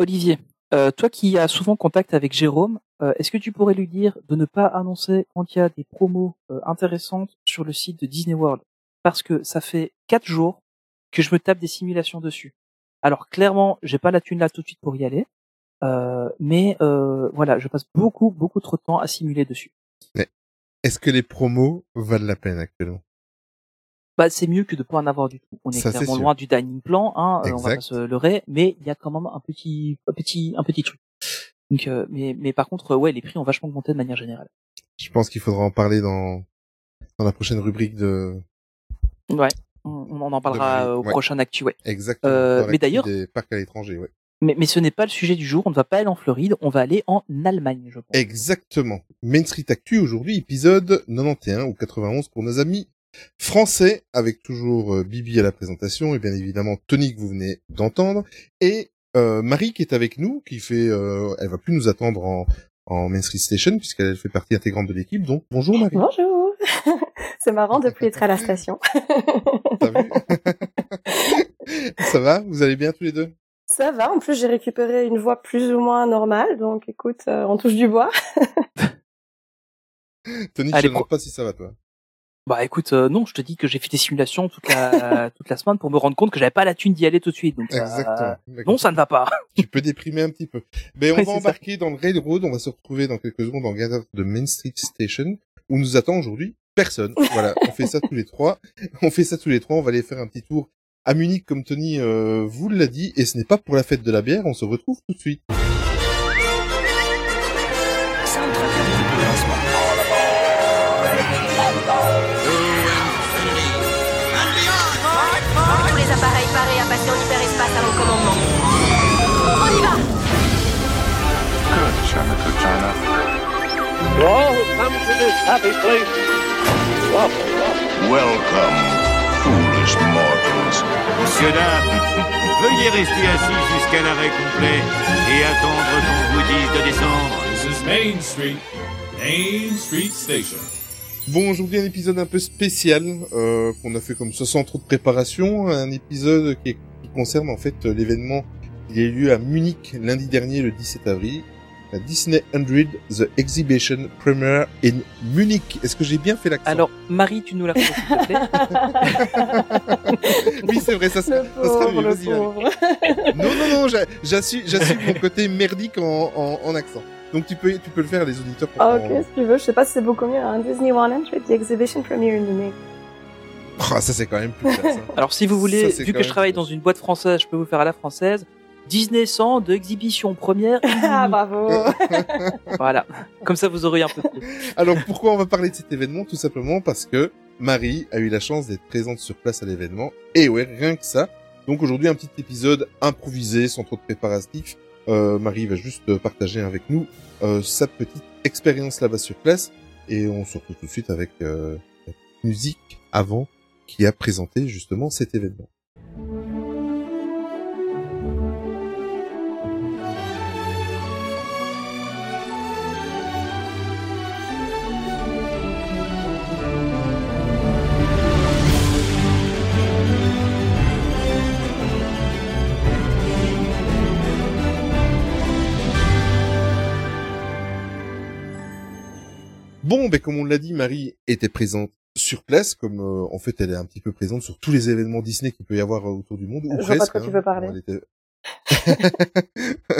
Olivier, euh, toi qui as souvent contact avec Jérôme, euh, est-ce que tu pourrais lui dire de ne pas annoncer quand il y a des promos euh, intéressantes sur le site de Disney World? Parce que ça fait quatre jours que je me tape des simulations dessus. Alors clairement, j'ai pas la thune là tout de suite pour y aller, mais voilà, je passe beaucoup beaucoup trop de temps à simuler dessus. Mais est-ce que les promos valent la peine actuellement? Bah, c'est mieux que de pas en avoir du tout. On est clairement loin du dining plan, hein, euh, on va pas se leurrer, mais il y a quand même un petit, un petit, un petit truc. Donc, euh, mais, mais par contre, ouais, les prix ont vachement augmenté de manière générale. Je pense qu'il faudra en parler dans, dans la prochaine rubrique de. Ouais, on, en parlera au prochain actu, ouais. Exactement. Euh, mais d'ailleurs. Des parcs à l'étranger, ouais. Mais, mais ce n'est pas le sujet du jour. On ne va pas aller en Floride. On va aller en Allemagne, je pense. Exactement. Main Street Actu aujourd'hui, épisode 91 ou 91 pour nos amis Français, avec toujours euh, Bibi à la présentation, et bien évidemment Tony que vous venez d'entendre, et euh, Marie qui est avec nous, qui fait, euh, elle va plus nous attendre en, en Main Street Station, puisqu'elle fait partie intégrante de l'équipe, donc bonjour Marie. Bonjour C'est marrant de plus être à la station. T'as vu? Ça va? Vous allez bien tous les deux? Ça va, en plus j'ai récupéré une voix plus ou moins normale, donc écoute, on touche du bois. Tony, je ne sais pas si ça va toi. Bah écoute, euh, non, je te dis que j'ai fait des simulations toute la toute la semaine pour me rendre compte que j'avais pas la thune d'y aller tout de suite. Donc euh, non, ça ne va pas. Tu peux déprimer un petit peu. Mais on va embarquer dans le railroad. On va se retrouver dans quelques secondes dans le de Main Street Station où nous attend aujourd'hui personne. voilà, on fait ça tous les trois. On fait ça tous les trois. On va aller faire un petit tour à Munich comme Tony euh, vous l'a dit. Et ce n'est pas pour la fête de la bière. On se retrouve tout de suite. À passer en hyperespace à mon commandement. On y va Good, China, good China. come to this happy place. Welcome, foolish mortals. Monsieur, dames, veuillez rester assis jusqu'à l'arrêt complet et attendre qu'on vous dise de descendre. This is Main Street, Main Street Station. Bon, aujourd'hui un épisode un peu spécial euh, qu'on a fait comme ça sans trop de préparation, un épisode qui, concerne en fait l'événement qui a eu lieu à Munich lundi dernier le 17 avril, la Disney 100 The Exhibition Premiere in Munich. Est-ce que j'ai bien fait l'accent? Alors Marie, tu nous l'as fait s'il te plaît Oui, c'est vrai, ça, ça, sera mieux. Non, non, non, j'assume, j'assume mon côté merdique en, en, en accent. Donc tu peux, tu peux le faire les auditeurs. Pour ah, ok, si tu veux. Je sais pas si c'est beaucoup mieux. Hein. Disney 100, The Exhibition Premiere in Munich. Oh, ça c'est quand même plus ça. Alors si vous voulez, vu que je travaille dans une boîte française, je peux vous faire à la française. Disney 100 de exhibition première. ah bravo. voilà. Comme ça vous aurez un peu plus. Alors pourquoi on va parler de cet événement? Tout simplement parce que Marie a eu la chance d'être présente sur place à l'événement. Et ouais, rien que ça. Donc aujourd'hui un petit épisode improvisé, sans trop de préparatifs. Euh, Marie va juste partager avec nous euh, sa petite expérience là-bas sur place et on se retrouve tout de suite avec euh, la musique avant qui a présenté justement cet événement. Bon, ben comme on l'a dit, Marie était présente sur place, comme euh, en fait elle est un petit peu présente sur tous les événements Disney qu'il peut y avoir euh, autour du monde. Ou je presque, vois pas de quoi tu veux parler.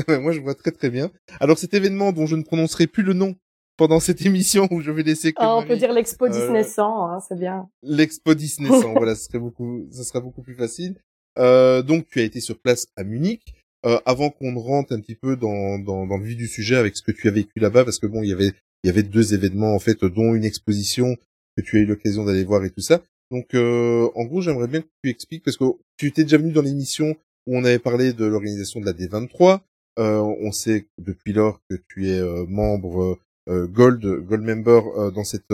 Moi je vois très très bien. Alors cet événement dont je ne prononcerai plus le nom pendant cette émission où je vais laisser que ah, on peut dire l'expo euh, Disney 100, hein, c'est bien. L'expo Disney 100, voilà, ce serait beaucoup, ça sera beaucoup plus facile. Euh, donc tu as été sur place à Munich. Euh, avant qu'on rentre un petit peu dans, dans, dans le vif du sujet avec ce que tu as vécu là-bas, parce que bon, il y avait il y avait deux événements en fait, dont une exposition que tu as eu l'occasion d'aller voir et tout ça. Donc, euh, en gros, j'aimerais bien que tu expliques parce que tu étais déjà venu dans l'émission où on avait parlé de l'organisation de la D23. Euh, on sait depuis lors que tu es euh, membre euh, Gold, Gold member dans cette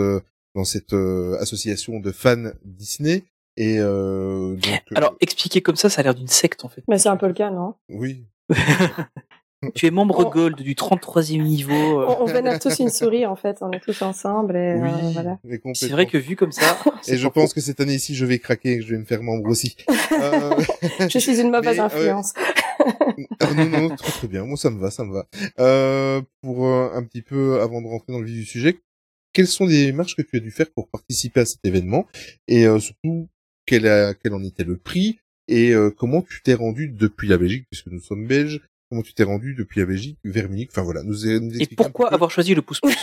dans cette association de fans Disney. Et donc, alors expliquer comme ça, ça a l'air d'une secte en fait. Mais c'est un peu le cas, non? Oui. Tu es membre On- gold du 33e niveau. euh. On, on vénère tous une souris en fait, on est tous ensemble et euh, voilà. C'est vrai que vu comme ça, Et je pense que cette année-ci, je vais craquer et que je vais me faire membre aussi. Euh, Je suis une mauvaise Mais, euh, influence. Ah, non, non, très très bien. Moi, ça me va, ça me va. Euh, pour euh, un petit peu, avant de rentrer dans le vif du sujet, quelles sont les démarches que tu as dû faire pour participer à cet événement? Et euh, surtout, quel, a- quel en était le prix? Et euh, comment tu t'es rendu depuis la Belgique, puisque nous sommes belges? Comment tu t'es rendu depuis la Belgique vers Munich Enfin voilà, nous, nous Et pourquoi avoir choisi le pouce-pouce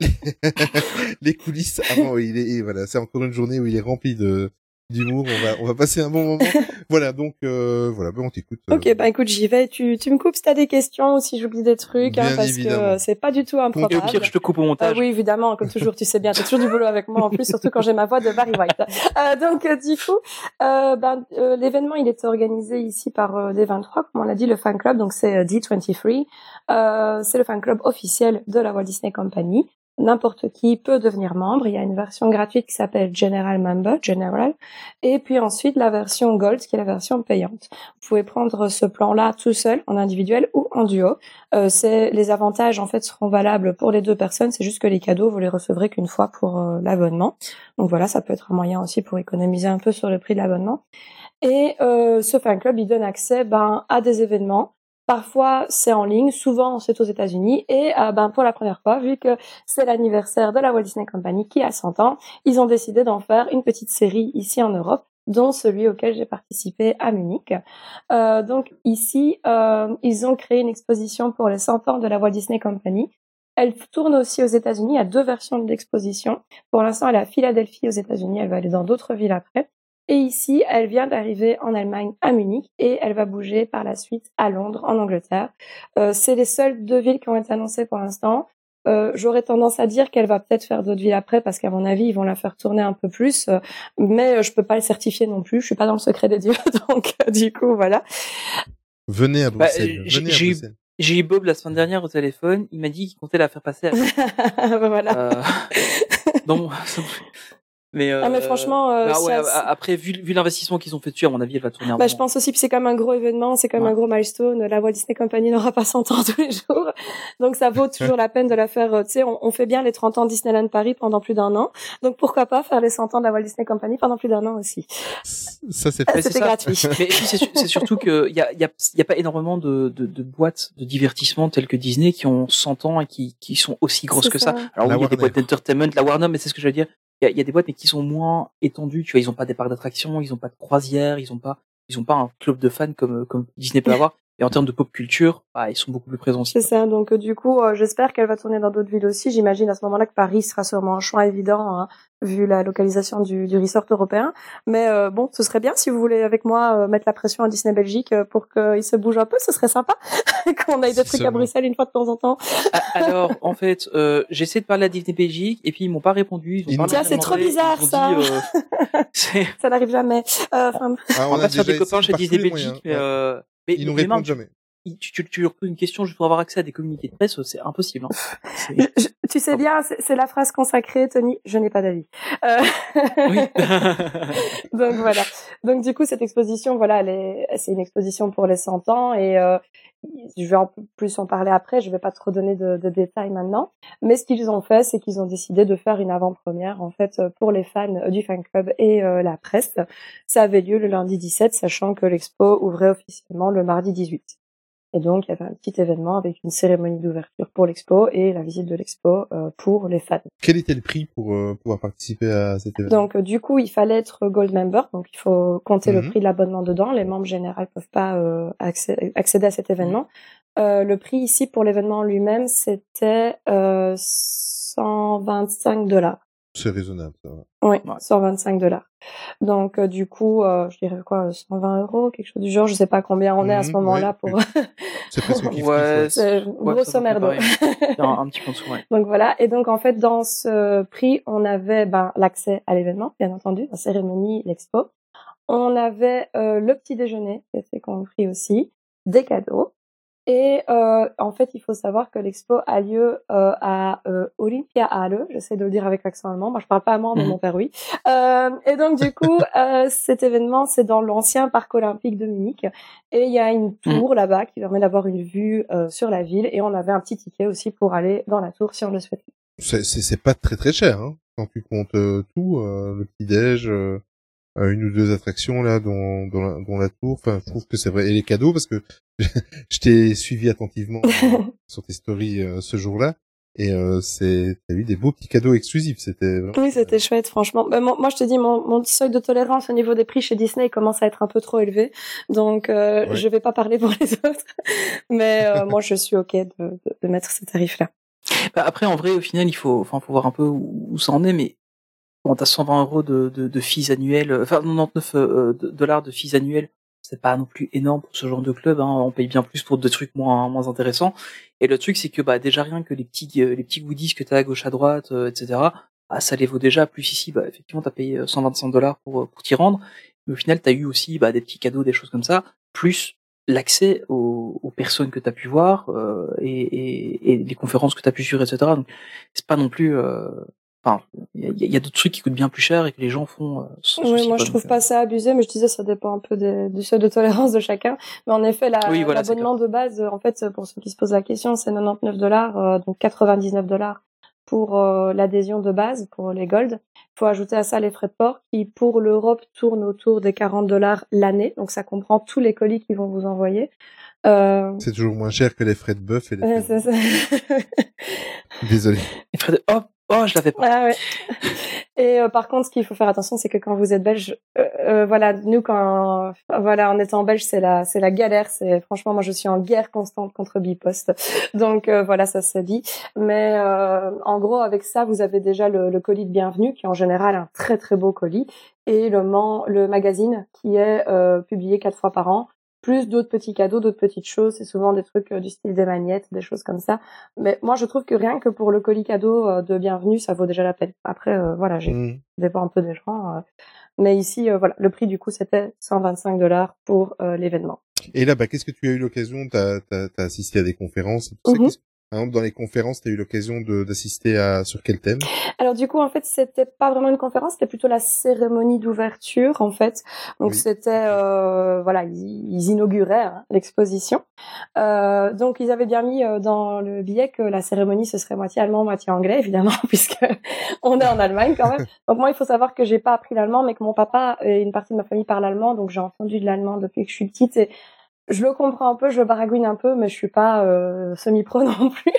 les coulisses avant il est et voilà c'est encore une journée où il est rempli de d'humour on va on va passer un bon moment voilà donc euh, voilà ben on t'écoute euh, Ok, bah écoute, j'y vais. Tu, tu me coupes si t'as des questions ou si j'oublie des trucs, hein, Bien parce évidemment. que euh, c'est pas du tout Et improbable. au pire, je te coupe au Ah montage. oui, évidemment, comme toujours, tu sais bien, t'as toujours du boulot avec moi en plus, surtout quand j'ai ma voix de Barry White. Euh, donc, euh, du coup, euh, ben, euh, l'événement, il est organisé ici par euh, D23, comme on l'a dit, le fan club, donc c'est euh, D23. Euh, c'est le fan club officiel de la Walt Disney Company. N'importe qui peut devenir membre. Il y a une version gratuite qui s'appelle General Member, General, et puis ensuite la version Gold, qui est la version payante. Vous pouvez prendre ce plan-là tout seul, en individuel ou en duo. Euh, c'est les avantages en fait seront valables pour les deux personnes. C'est juste que les cadeaux vous les recevrez qu'une fois pour euh, l'abonnement. Donc voilà, ça peut être un moyen aussi pour économiser un peu sur le prix de l'abonnement. Et euh, ce fan club, il donne accès ben, à des événements. Parfois, c'est en ligne, souvent c'est aux États-Unis. Et euh, ben, pour la première fois, vu que c'est l'anniversaire de la Walt Disney Company qui a 100 ans, ils ont décidé d'en faire une petite série ici en Europe, dont celui auquel j'ai participé à Munich. Euh, donc ici, euh, ils ont créé une exposition pour les 100 ans de la Walt Disney Company. Elle tourne aussi aux États-Unis. A deux versions de l'exposition. Pour l'instant, elle est à Philadelphie aux États-Unis. Elle va aller dans d'autres villes après. Et ici, elle vient d'arriver en Allemagne à Munich et elle va bouger par la suite à Londres, en Angleterre. Euh, c'est les seules deux villes qui ont été annoncées pour l'instant. Euh, J'aurais tendance à dire qu'elle va peut-être faire d'autres villes après parce qu'à mon avis, ils vont la faire tourner un peu plus. Euh, mais je peux pas le certifier non plus. Je suis pas dans le secret des dieux, donc euh, du coup voilà. venez à Bah, Bruxelles j'ai- venez à Bruxelles J'ai eu Bob la semaine dernière au téléphone. Il m'a dit qu'il comptait la faire passer. À... voilà. Euh... mais, euh... Ah, mais franchement, euh, bah ouais, après vu, vu l'investissement qu'ils ont fait dessus, à mon avis, elle va tourner. un Bah, je pense aussi que c'est comme un gros événement, c'est comme Ouais. un gros milestone. La Walt Disney Company n'aura pas 100 ans tous les jours. Donc, ça vaut toujours la peine de la faire. euh, Tu sais, on, on fait bien les 30 ans Disneyland Paris pendant plus d'un an. Donc, pourquoi pas faire les 100 ans de la Walt Disney Company pendant plus d'un an aussi. ça c'est Ah, c'est C'était gratuit. Mais c'est su- c'est surtout qu'il y a, y, a, y a pas énormément de, de, de boîtes de divertissement telles que Disney qui ont 100 ans et qui, qui sont aussi grosses que ça. ça. Alors La oui, il y a des boîtes d'entertainment, la Warner, mais c'est ce que je veux dire. Il y a, il y a des boîtes mais qui sont moins étendues. Tu vois, ils ont pas des parcs d'attractions, ils ont pas de croisière, ils ont pas, ils ont pas un club de fans comme comme Disney peut avoir. Et en termes de pop culture, bah, ils sont beaucoup plus présents aussi. C'est ça. Donc, euh, du coup, euh, j'espère qu'elle va tourner dans d'autres villes aussi. J'imagine à ce moment-là que Paris sera sûrement un choix évident, hein, vu la localisation du, du resort européen. Mais euh, bon, ce serait bien si vous voulez avec moi euh, mettre la pression à Disney Belgique euh, pour qu'il se bouge un peu. Ce serait sympa qu'on aille des trucs à. Bruxelles une fois de temps en temps. Ah, Alors, en fait, euh, j'essaie de parler à Disney Belgique et puis ils m'ont pas répondu. Ils ont Ils pas nous- Tiens, mal c'est trop bizarre, ça. euh, Ça n'arrive jamais. Euh, enfin, Ah, on va pas se faire des copains essayé chez Disney Belgique, moyens, mais, ouais. euh, mais ils nous répondent jamais tu, tu, tu leur poses une question juste pour avoir accès à des communiqués de presse, c'est impossible. Hein. C'est- je- je- tu sais bien, c'est la phrase consacrée, Tony. Je n'ai pas d'avis. Euh, Oui. Donc voilà. Donc du coup, cette exposition, voilà, c'est une exposition pour les 100 ans et euh, je vais en plus en parler après. Je vais pas trop donner de, de détails maintenant. Mais ce qu'ils ont fait, c'est qu'ils ont décidé de faire une avant-première en fait pour les fans du fan club et euh, la presse. Ça avait lieu le lundi 17, sachant que l'expo ouvrait officiellement le mardi 18. Et donc, il y avait un petit événement avec une cérémonie d'ouverture pour l'expo et la visite de l'expo euh, pour les fans. quel était le prix pour euh, pouvoir participer à cet événement? Donc, euh, du coup, il fallait être gold member, donc il faut compter le Mhm. prix de l'abonnement dedans. Les membres généraux peuvent pas euh, accé- accéder à cet événement. Euh, le prix ici pour l'événement lui-même, c'était euh, 125 dollars. C'est raisonnable ça va. Oui, Ouais. 125 dollars. Donc, euh, du coup, euh, je dirais quoi, 120 euros, quelque chose du genre. Je sais pas combien on est à ce Mhm, moment-là ouais, pour. c'est presque kiff Ouais, C'est Ouais, grosso merdo. paraît. un, petit peu en dessous, ouais. Donc voilà. Et donc en fait, dans ce prix, on avait ben, l'accès à l'événement, bien entendu, la cérémonie, l'expo. On avait euh, le petit déjeuner, qui était compris aussi, des cadeaux. Et euh, en fait, il faut savoir que l'expo a lieu euh, à euh, Olympia Halle. J'essaie de le dire avec l'accent allemand. Moi, je parle pas allemand, mais Mhm. mon père oui. Euh, et donc, du coup, euh, cet événement, c'est dans l'ancien parc olympique de Munich. Et il y a une tour là-bas qui permet d'avoir une vue euh, sur la ville. Et on avait un petit ticket aussi pour aller dans la tour si on le souhaitait. C'est c'est- c'est pas très très cher, hein, quand tu comptes euh, tout, euh, le petit déj, une ou deux attractions là, dont, dont, la, dont la tour. Enfin, je trouve que c'est vrai. Et les cadeaux, parce que je t'ai suivi attentivement euh, sur tes stories euh, ce jour-là, et euh, c'est t'as eu des beaux petits cadeaux exclusifs. C'était vraiment- Oui, c'était chouette, franchement. Ben, moi, moi, je te dis, mon, mon seuil de tolérance au niveau des prix chez Disney commence à être un peu trop élevé. Donc, euh, Ouais. je vais pas parler pour les autres. Mais euh, moi, je suis OK de, de, de mettre ces tarifs-là. Bah, après, en vrai, au final, il faut, enfin, faut voir un peu où, où ça en est, mais bon, t'as 120 euros de, de, fees annuelles, euh, enfin 99 euh, de- dollars de fees annuelles, c'est pas non plus énorme pour ce genre de club. Hein. On paye bien plus pour des trucs moins moins intéressants. Et le truc, c'est que bah déjà rien que les petits euh, les petits goodies que t'as à gauche à droite, euh, etc. Bah, ça les vaut déjà. Plus ici, bah effectivement, t'as payé euh, 125 dollars pour euh, pour t'y rendre. Mais au final, t'as eu aussi bah, des petits cadeaux, des choses comme ça, plus l'accès aux, aux personnes que t'as pu voir euh, et, et, les conférences que t'as pu suivre, etc. Donc c'est pas non plus. euh, Enfin, il y a, il y a d'autres trucs qui coûtent bien plus cher et que les gens font. euh, sans Oui, moi, je trouve Donc, pas ça abusé, mais je disais, ça dépend un peu des- du seuil de tolérance de chacun. Mais en effet, la- Oui, voilà, c'est l'abonnement de base, euh, en fait, pour ceux qui se posent la question, c'est 99 dollars, euh, donc 99 dollars pour euh, l'adhésion de base, pour les gold. Il faut ajouter à ça les frais de port qui, pour l'Europe, tournent autour des 40 dollars l'année. Donc, ça comprend tous les colis qu'ils vont vous envoyer. Euh, C'est toujours moins cher que les frais de bœuf et les ouais, frais de... Désolé. Et Fred, oh, oh, je l'avais pas. Ah ouais. Et euh, par contre, ce qu'il faut faire attention, c'est que quand vous êtes belge, euh, euh, voilà, nous quand, voilà, en étant belge, c'est la, c'est la galère. C'est franchement, moi, je suis en guerre constante contre Bipost. Donc euh, voilà, ça se dit. Mais euh, en gros, avec ça, vous avez déjà le, le colis de bienvenue, qui est en général un très très beau colis, et le, man, le magazine qui est publié quatre fois par an plus d'autres petits cadeaux, d'autres petites choses. C'est souvent des trucs euh, du style des magnettes, des choses comme ça. Mais moi, je trouve que rien que pour le colis cadeau euh, de bienvenue, ça vaut déjà la peine. Après, euh, voilà, j'ai Mm. ça dépend un peu des gens. euh. Mais ici, euh, voilà, le prix du coup, c'était 125 dollars pour l'événement. Et là, bah, qu'est-ce que tu as eu l'occasion? T'as as, assisté à des conférences et tout ça. Qu'est-ce- Par exemple, dans les conférences, t'as eu l'occasion d'assister à sur quel thème? Alors du coup, en fait, c'était pas vraiment une conférence, c'était plutôt la cérémonie d'ouverture, en fait. Donc Oui. c'était, euh, voilà, ils, ils inauguraient hein, l'exposition. Euh, donc ils avaient bien mis euh, dans le billet que la cérémonie ce serait moitié allemand, moitié anglais, évidemment, puisque on est en Allemagne quand même. Donc moi, il faut savoir que j'ai pas appris l'allemand, mais que mon papa et une partie de ma famille parle allemand, donc j'ai entendu de l'allemand depuis que je suis petite et je le comprends un peu, je le baragouine un peu, mais je suis pas euh, semi-pro non plus.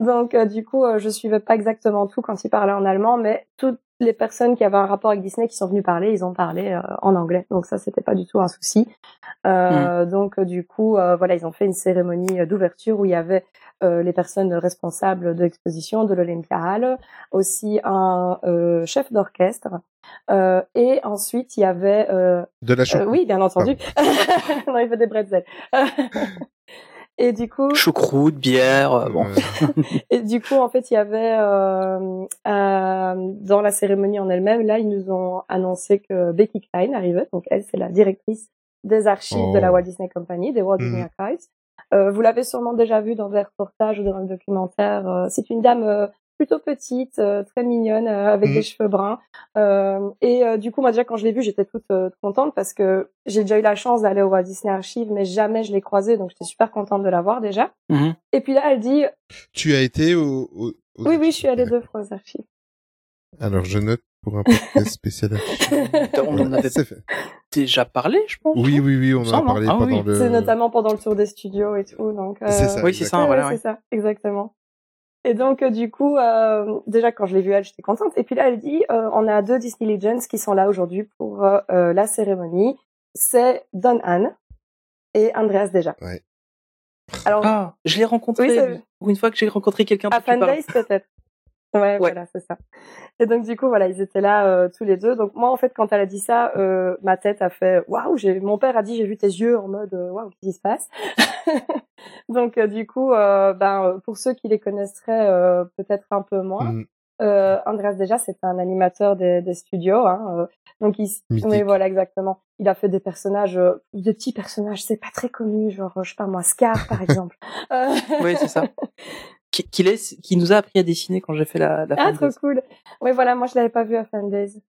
Donc euh, du coup, euh, je suivais pas exactement tout quand il parlait en allemand, mais toutes les personnes qui avaient un rapport avec Disney qui sont venues parler, ils ont parlé euh, en anglais. Donc ça, c'était pas du tout un souci. Euh, Donc euh, du coup, euh, voilà, ils ont fait une cérémonie euh, d'ouverture où il y avait euh, les personnes responsables de l'exposition de l'Olympia Hall, aussi un euh, chef d'orchestre, euh, et ensuite il y avait euh, De la choucroute. oui, bien entendu. non, il fait des bretzels. et du coup, Choucroute, bière, euh, bon. Et du coup, en fait, il y avait euh, euh, dans la cérémonie en elle-même, là, ils nous ont annoncé que Becky Klein arrivait. Donc elle, c'est la directrice des archives de la Oh. Walt Disney Company, des Walt Disney Mhm. Archives. Euh, vous l'avez sûrement déjà vu dans des reportages ou dans un documentaire. Euh, c'est une dame euh, plutôt petite, euh, très mignonne, euh, avec Mhm. des cheveux bruns. Euh, et euh, du coup, moi déjà quand je l'ai vue, j'étais toute euh, contente parce que j'ai déjà eu la chance d'aller au Walt Disney Archives, mais jamais je l'ai croisée, donc j'étais super contente de la voir déjà. Mhm. Et puis là, elle dit, tu as été au, au- aux oui, oui, je suis allée deux fois aux archives. Alors je note pour un podcast spécial. On en avait déjà parlé, je pense. Oui, oui, oui, on en a hein. parlé Ah pendant oui. le. C'est notamment pendant le tour des studios et tout, donc. euh, C'est ça. Oui, c'est ça, voilà. ouais, ouais. c'est ça, exactement. Et donc euh, du coup, euh, déjà quand je l'ai vue elle, j'étais contente. Et puis là, elle dit, euh, on a deux Disney Legends qui sont là aujourd'hui pour euh, euh, la cérémonie. C'est Don Anne et Andreas déjà. Ouais. Alors Ah, je l'ai rencontré. Oui, une fois que j'ai rencontré quelqu'un. à. Fanbase peut-être. Ouais, voilà, c'est ça. Et donc du coup, voilà, ils étaient là euh, tous les deux. Donc moi, en fait, quand elle a dit ça, euh, ma tête a fait waouh. J'ai, mon père a dit, j'ai vu tes yeux en mode euh, waouh, qu'est-ce qui se passe Donc euh, du coup, euh, ben pour ceux qui les connaisseraient euh, peut-être un peu moins. Euh, Andreas déjà, c'est un animateur des, des studios, hein, euh, donc il, oui voilà exactement. Il a fait des personnages, euh, des petits personnages, c'est pas très connu, genre je sais pas moi, Scar par exemple. Oui, c'est ça. Qui, qui, qui nous a appris à dessiner quand j'ai fait la, la ah trop cool. Oui voilà, moi je l'avais pas vu à Fan Days.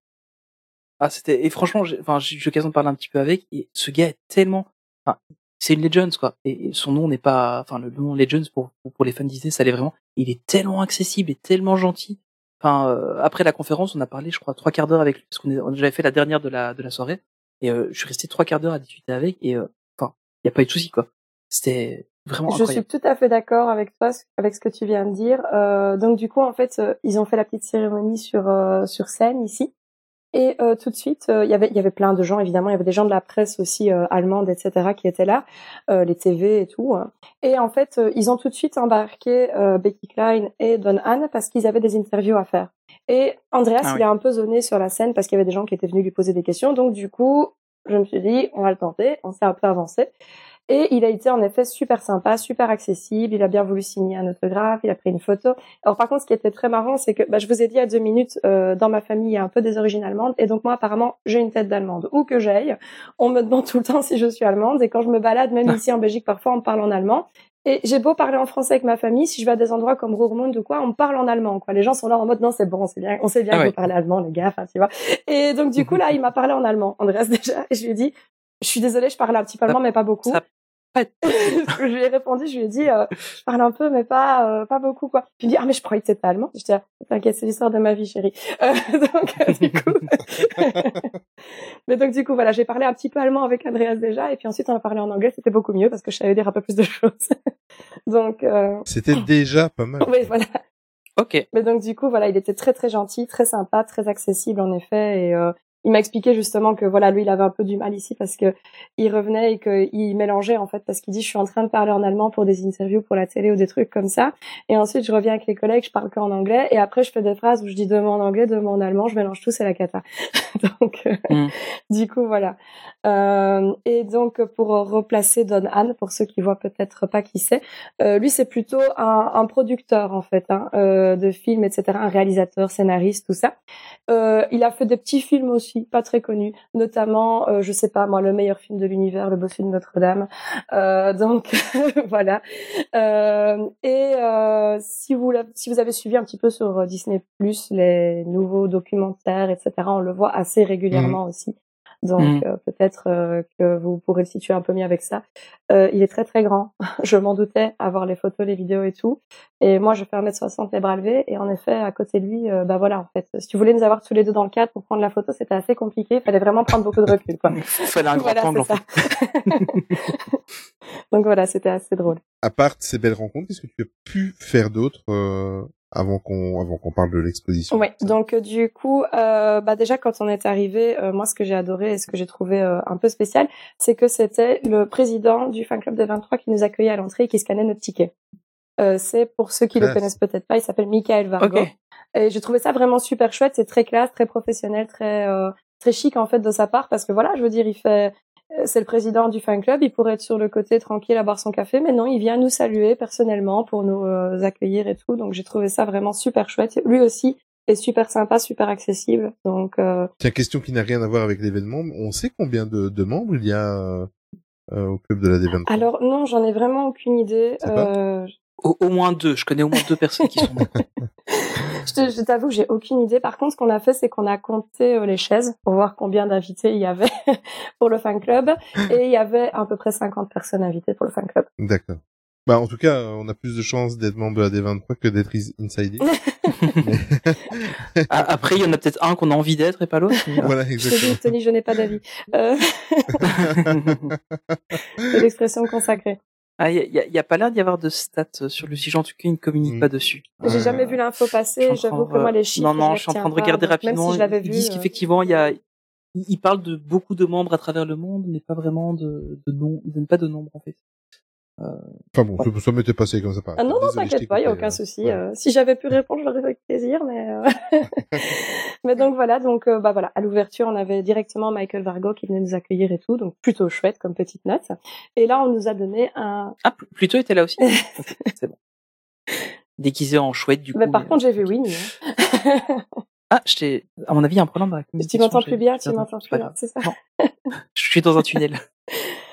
Ah, c'était, et franchement, j'ai, enfin, j'ai eu l'occasion de parler un petit peu avec, et ce gars est tellement, enfin, c'est une Legends, quoi. Et, son nom n'est pas, enfin, le nom Legends pour, pour, les fans Disney, ça l'est vraiment. Il est tellement accessible et tellement gentil. Enfin, euh, après la conférence, on a parlé, je crois, trois quarts d'heure avec lui, parce qu'on j'avais fait la dernière de la, de la soirée, et euh, je suis resté trois quarts d'heure à discuter avec, et, euh, enfin, il y a pas eu de souci, quoi. C'était vraiment Je incroyable. suis tout à fait d'accord avec toi, avec ce que tu viens de dire. Euh, donc du coup, en fait, euh, ils ont fait la petite cérémonie sur euh, sur scène ici, et euh, tout de suite, il y avait il y avait plein de gens. Évidemment, il y avait des gens de la presse aussi allemande, etc., qui étaient là, les TV et tout. hein. Et en fait, ils ont tout de suite embarqué Becky Klein et Don Anne parce qu'ils avaient des interviews à faire. Et Andreas, Ah oui. il a un peu zoné sur la scène parce qu'il y avait des gens qui étaient venus lui poser des questions. Donc du coup, je me suis dit, on va le tenter. On s'est un peu avancé. Et il a été en effet super sympa, super accessible. Il a bien voulu signer un autographe, il a pris une photo. Alors par contre, ce qui était très marrant, c'est que bah, je vous ai dit à deux minutes, euh, dans ma famille, il y a un peu des origines allemandes. Et donc moi, apparemment, j'ai une tête d'allemande. Où que j'aille, on me demande tout le temps si je suis allemande. Et quand je me balade, même ici en Belgique, parfois on me parle en allemand. Et j'ai beau parler en français avec ma famille, si je vais à des endroits comme Roermond ou quoi, on me parle en allemand. Quoi. Les gens sont là en mode non, c'est bon, c'est bien, on sait bien Ah que ouais. vous parlez allemand, les gars. Enfin, tu vois. Et donc du coup là, il m'a parlé en allemand, Andreas déjà. Et je lui ai dit, je suis désolée, je parle un petit peu allemand, mais pas beaucoup. Ça je lui ai répondu, je lui ai dit, euh, je parle un peu, mais pas, euh, pas beaucoup, quoi. Puis il me dit, ah, mais je croyais que c'était allemand. Je dis, ah, t'inquiète, c'est l'histoire de ma vie, chérie. Euh, donc, euh, du coup, mais donc, du coup, voilà, j'ai parlé un petit peu allemand avec Andreas déjà, et puis ensuite, on a parlé en anglais, c'était beaucoup mieux parce que je savais dire un peu plus de choses. donc, euh, C'était déjà pas mal. oui, voilà. Ok. Mais donc du coup, voilà, il était très très gentil, très sympa, très accessible en effet. Et euh, il m'a expliqué justement que voilà, lui, il avait un peu du mal ici parce que il revenait et qu'il mélangeait en fait parce qu'il dit je suis en train de parler en allemand pour des interviews pour la télé ou des trucs comme ça. Et ensuite, je reviens avec les collègues, je parle qu'en anglais. Et après, je fais des phrases où je dis deux mots en anglais, deux mots en allemand, je mélange tout, c'est la cata. donc euh, Mm. du coup, voilà. Euh, et donc pour replacer Don Anne, pour ceux qui voient peut-être pas qui c'est, euh, lui, c'est plutôt un, un producteur en fait hein, euh, de films, etc. Un réalisateur, scénariste, tout ça. Euh, il a fait des petits films aussi, pas très connus, notamment, euh, je sais pas moi, le meilleur film de l'univers, Le Bossu de Notre-Dame. Euh, donc voilà. Euh, et euh, si vous si vous avez suivi un petit peu sur Disney Plus les nouveaux documentaires, etc. On le voit assez régulièrement aussi. Donc Mhm. euh, peut-être euh, que vous pourrez le situer un peu mieux avec ça. Euh, il est très très grand. je m'en doutais à voir les photos, les vidéos et tout. Et moi je fais 1m60 les bras levés et en effet à côté de lui, euh, bah voilà en fait. Si tu voulais nous avoir tous les deux dans le cadre pour prendre la photo, c'était assez compliqué. Il fallait vraiment prendre beaucoup de recul quoi. Fallait un grand voilà, angle, en c'est fait. Donc voilà, c'était assez drôle. À part ces belles rencontres, qu'est-ce que tu as pu faire d'autre euh, avant qu'on avant qu'on parle de l'exposition? Ouais, donc euh, du coup, euh, bah déjà quand on est arrivé, euh, moi ce que j'ai adoré et ce que j'ai trouvé euh, un peu spécial, c'est que c'était le président du fan club des 23 qui nous accueillait à l'entrée et qui scannait notre ticket. Euh, c'est pour ceux qui le connaissent peut-être pas, il s'appelle Michael Vargo. Ok. Et j'ai trouvé ça vraiment super chouette, c'est très classe, très professionnel, très euh, très chic en fait de sa part parce que voilà, je veux dire, il fait c'est le président du fan club, il pourrait être sur le côté tranquille à boire son café, mais non, il vient nous saluer personnellement pour nous euh, accueillir et tout. Donc j'ai trouvé ça vraiment super chouette. Lui aussi est super sympa, super accessible. Donc euh, Tiens, question qui n'a rien à voir avec l'événement. On sait combien de, de membres il y a euh, euh, au club de la D23 alors non, j'en ai vraiment aucune idée. Au, au moins deux. Je connais au moins deux personnes qui sont. je te- je t'avoue que j'ai aucune idée. Par contre, ce qu'on a fait, c'est qu'on a compté euh, les chaises pour voir combien d'invités il y avait pour le fan club, et il y avait à peu près 50 personnes invitées pour le fan club. D'accord. Bah, en tout cas, on a plus de chances d'être membre de la D23 que d'être. Ah, Après, il y en a peut-être un qu'on a envie d'être et pas l'autre. mais, euh, voilà, Je te exactement. dis, Tony, je n'ai pas d'avis. Euh, c'est l'expression consacrée. Ah, il y a, il y a pas l'air d'y avoir de stats sur le sujet. En tout cas, ils ne communiquent Mm. pas dessus. J'ai Euh, jamais vu l'info passer. J'avoue que moi, les chiffres. Non, non, je suis en train de regarder pas. Rapidement. Même si je l'avais Ils vu. disent euh, qu'effectivement, il y a, ils ils parlent de beaucoup de membres à travers le monde, mais pas vraiment de, de nom, ils donnent pas de nombre, en fait. Enfin bon, ça, ça m'était passé comme ça. par Ah non, non, t'inquiète pas, il n'y a aucun euh, souci. ouais. euh, si j'avais pu répondre, je l'aurais fait avec plaisir, mais euh, mais donc voilà, donc euh, bah voilà, à l'ouverture, on avait directement Michael Vargo qui venait nous accueillir et tout, donc plutôt chouette comme petite note. Et là, on nous a donné un Ah, pl- plutôt était là aussi. C'est bon. déguisé en chouette du coup. Mais par mais- contre, j'ai vu Winnie. hein. Ah, je t'ai. À mon avis, il y a un problème avec tu m'entends plus bien, tu m'entends plus bien, c'est ça. Je suis dans un tunnel.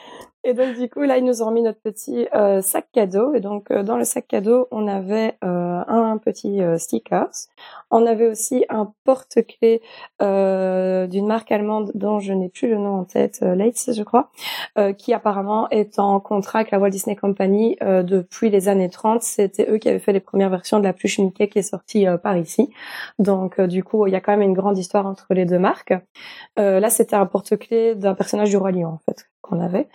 Et donc du coup là ils nous ont mis notre petit euh, sac cadeau et donc euh, dans le sac cadeau on avait euh, un petit euh, stickers, on avait aussi un porte-clés euh, d'une marque allemande dont je n'ai plus le nom en tête, euh, Leitz je crois, qui apparemment est en contrat avec la Walt Disney Company depuis les années 30. C'était eux qui avaient fait les premières versions de la pluche Mickey qui est sortie par ici. Donc du coup il y a quand même une grande histoire entre les deux marques. Là c'était un porte-clés d'un personnage du roi lion en fait qu'on avait.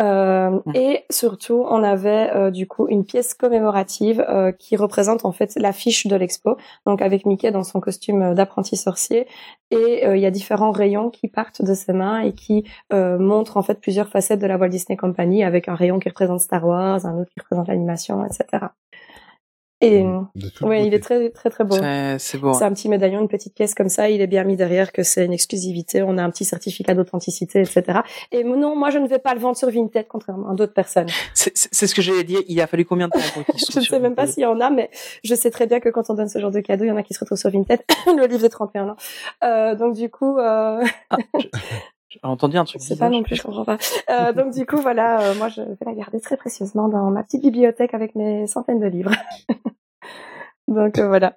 Euh, et surtout, on avait euh, du coup une pièce commémorative euh, qui représente en fait l'affiche de l'expo, donc avec Mickey dans son costume euh, d'apprenti sorcier. Et euh, il y a différents rayons qui partent de ses mains et qui euh, montrent en fait plusieurs facettes de la Walt Disney Company, avec un rayon qui représente Star Wars, un autre qui représente l'animation, etc. Et De toute oui, il est très très très beau. C'est c'est beau. C'est hein. un petit médaillon, une petite pièce comme ça. Il est bien mis derrière que c'est une exclusivité. On a un petit certificat d'authenticité, etc. Et non, moi, je ne vais pas le vendre sur Vinted, contrairement à d'autres personnes. C'est c'est- c'est ce que j'allais dire. Il a fallu combien de temps pour qu'il se Je ne sais même pas s'il y en a, mais je sais très bien que quand on donne ce genre de cadeau, il y en a qui se retrouvent sur Vinted. le livre des 31 ans. Euh, donc du coup, euh, J'ai entendu un truc. je sais pas non plus, je comprends pas. Euh, donc du coup, voilà, euh, moi, je vais la garder très précieusement dans ma petite bibliothèque avec mes centaines de livres. Donc euh, voilà.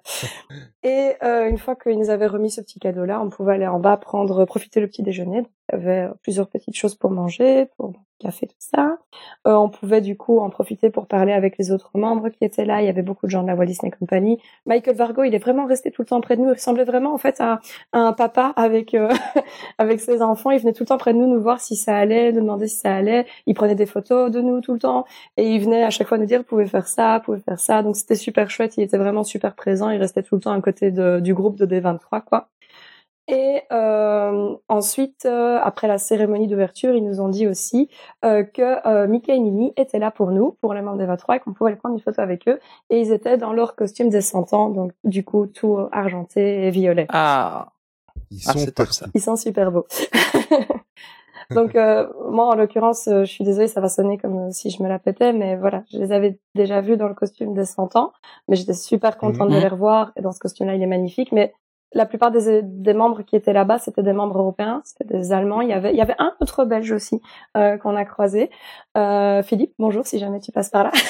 Et euh, une fois qu'ils nous avaient remis ce petit cadeau-là, on pouvait aller en bas prendre, profiter le petit déjeuner. Il y avait plusieurs petites choses pour manger, pour boire du café, tout ça. Euh, on pouvait du coup en profiter pour parler avec les autres membres qui étaient là. Il y avait beaucoup de gens de la Walt Disney Company. Michael Vargo, il est vraiment resté tout le temps près de nous. Il ressemblait vraiment en fait à, à un papa avec euh, avec ses enfants. Il venait tout le temps près de nous, nous voir si ça allait, nous demander si ça allait. Il prenait des photos de nous tout le temps et il venait à chaque fois nous dire vous pouvez faire ça, vous pouvez faire ça. Donc c'était super chouette. Il était vraiment super présent. Il restait tout le temps à côté de, du groupe de D23 quoi. Et euh, ensuite, euh, après la cérémonie d'ouverture, ils nous ont dit aussi euh, que euh, Mickey et Minnie étaient là pour nous, pour les membres des 23, et qu'on pouvait aller prendre une photo avec eux. Et ils étaient dans leur costume des 100 ans, donc du coup tout argenté et violet. Ah, Ils ah sont c'est top partis. ça. Ils sont super beaux. Donc euh, moi en l'occurrence, euh, je suis désolée, ça va sonner comme si je me la pétais, mais voilà, je les avais déjà vus dans le costume des 100 ans, mais j'étais super contente de Mhm. les revoir et dans ce costume-là, il est magnifique. Mais la plupart des, des membres qui étaient là-bas, c'était des membres européens, c'était des Allemands. Il y avait, il y avait un autre Belge aussi euh, qu'on a croisé. Euh, Philippe, bonjour si jamais tu passes par là.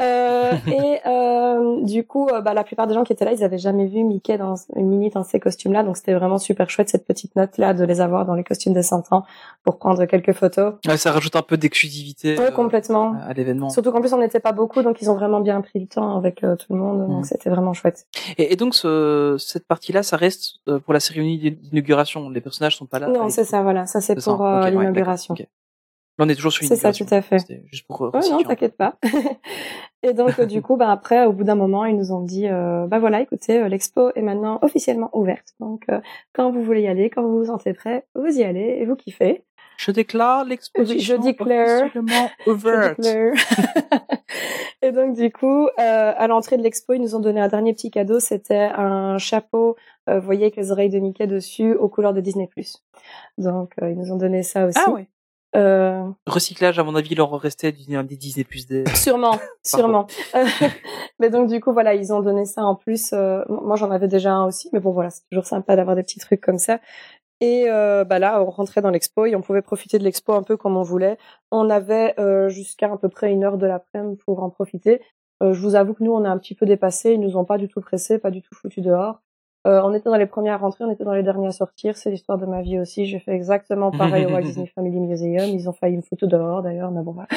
Euh, et euh, du coup, euh, bah, la plupart des gens qui étaient là, ils avaient jamais vu Mickey dans une minute dans ces costumes-là, donc c'était vraiment super chouette cette petite note-là de les avoir dans les costumes des 100 ans pour prendre quelques photos. Ouais, ça rajoute un peu d'exclusivité Ouais, euh, complètement. à l'événement. Surtout qu'en plus on n'était pas beaucoup, donc ils ont vraiment bien pris le temps avec tout le monde, donc c'était vraiment chouette. Et, et donc ce, cette partie-là, ça reste euh, pour la cérémonie d'inauguration. Les personnages sont pas là. non, c'est ça, voilà, ça c'est pour euh, l'inauguration. on est toujours sur C'est ça, tout à fait. Juste pour euh, Ouais, non, peu. t'inquiète pas. et donc du coup, bah après, au bout d'un moment, ils nous ont dit, euh, bah voilà, écoutez, l'expo est maintenant officiellement ouverte. Donc euh, quand vous voulez y aller, quand vous vous sentez prêt, vous y allez et vous kiffez. Je déclare l'exposition Je déclare. Je et donc du coup, euh, à l'entrée de l'expo, ils nous ont donné un dernier petit cadeau. C'était un chapeau, euh, vous voyez, avec les oreilles de Mickey dessus, aux couleurs de Disney+. Donc euh, ils nous ont donné ça aussi. Ah ouais. Euh, Recyclage, à mon avis, il leur restait du- des Disney plus des. Sûrement, sûrement. Mais donc du coup voilà, ils ont donné ça en plus. moi j'en avais déjà un aussi, mais bon voilà, c'est toujours sympa d'avoir des petits trucs comme ça. Et euh, bah là, on rentrait dans l'expo et on pouvait profiter de l'expo un peu comme on voulait. On avait euh, jusqu'à à peu près une heure de l'après-midi pour en profiter. Euh, je vous avoue que nous, on a un petit peu dépassé. Ils nous ont pas du tout pressé, pas du tout foutu dehors. Euh, on était dans les premiers à rentrer, on était dans les derniers à sortir. C'est l'histoire de ma vie aussi. J'ai fait exactement pareil au Walt Disney Family Museum. Ils ont failli me foutre dehors d'ailleurs, mais bon voilà.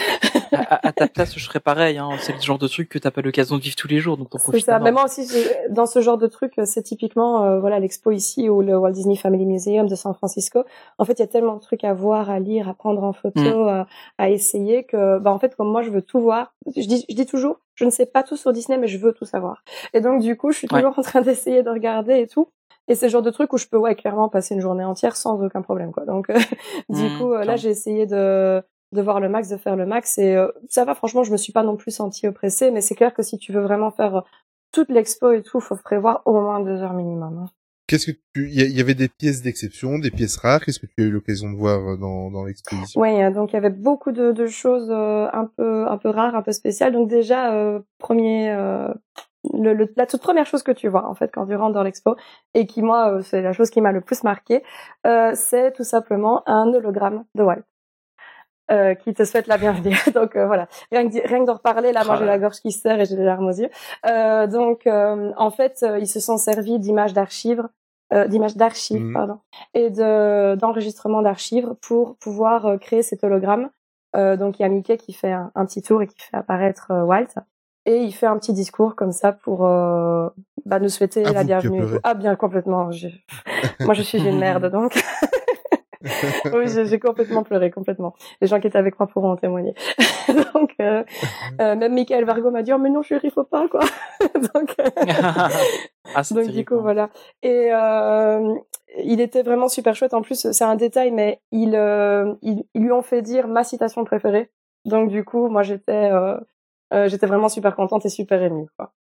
à, ta place, je ferais pareil. Hein. C'est le genre de truc que t'as pas l'occasion de vivre tous les jours, donc t'en C'est profites. ça. à Mais moi aussi, dans ce genre de truc, c'est typiquement euh, voilà l'expo ici ou le Walt Disney Family Museum de San Francisco. En fait, il y a tellement de trucs à voir, à lire, à prendre en photo, Mm. à, à essayer que, bah en fait, comme moi, je veux tout voir. Je dis, je dis toujours, je ne sais pas tout sur Disney, mais je veux tout savoir. Et donc, du coup, je suis Ouais. toujours en train d'essayer de regarder et tout. Et c'est le genre de truc où je peux ouais clairement passer une journée entière sans aucun problème quoi. Donc euh, du Mm, coup euh, là j'ai essayé de de voir le max, de faire le max et euh, ça va franchement je me suis pas non plus sentie oppressée mais c'est clair que si tu veux vraiment faire euh, toute l'expo et tout faut prévoir au moins deux heures minimum. hein. Qu'est-ce que tu, il y, avait des pièces d'exception, des pièces rares. Qu'est-ce que tu as eu l'occasion de voir euh, dans, dans l'exposition? Oui, euh, donc il y avait beaucoup de, de choses euh, un peu un peu rares, un peu spéciales. Donc déjà euh, premier euh, le, le- la toute première chose que tu vois en fait quand tu rentres dans l'expo et qui moi c'est la chose qui m'a le plus marqué, euh, c'est tout simplement un hologramme de Walt. Euh, qui te souhaite la bienvenue. donc euh, voilà, rien que, rien que d'en reparler, là, moi Ah j'ai là. la gorge qui se serre et j'ai les larmes aux yeux. Euh, donc euh, en fait, ils se sont servis d'images d'archives, euh, d'images d'archives, Mhm. pardon, et de d'enregistrements d'archives pour pouvoir euh, créer cet hologramme. Euh, donc il y a Mickey qui fait un, un petit tour et qui fait apparaître euh, Walt. Et il fait un petit discours comme ça pour bah, nous souhaiter Avoue la bienvenue. Ah bien complètement. je- Moi je suis une merde donc. oui j'ai complètement pleuré complètement. Les gens qui étaient avec moi pourront en témoigner. donc euh, euh, même Michael Vargo m'a dit oh mais non chérie faut pas quoi. donc euh, ah, donc du coup hein. voilà. Et euh, il était vraiment super chouette. En plus c'est un détail, mais ils, euh, ils ils lui ont fait dire ma citation préférée. Donc du coup moi j'étais j'étais vraiment super contente et super émue quoi.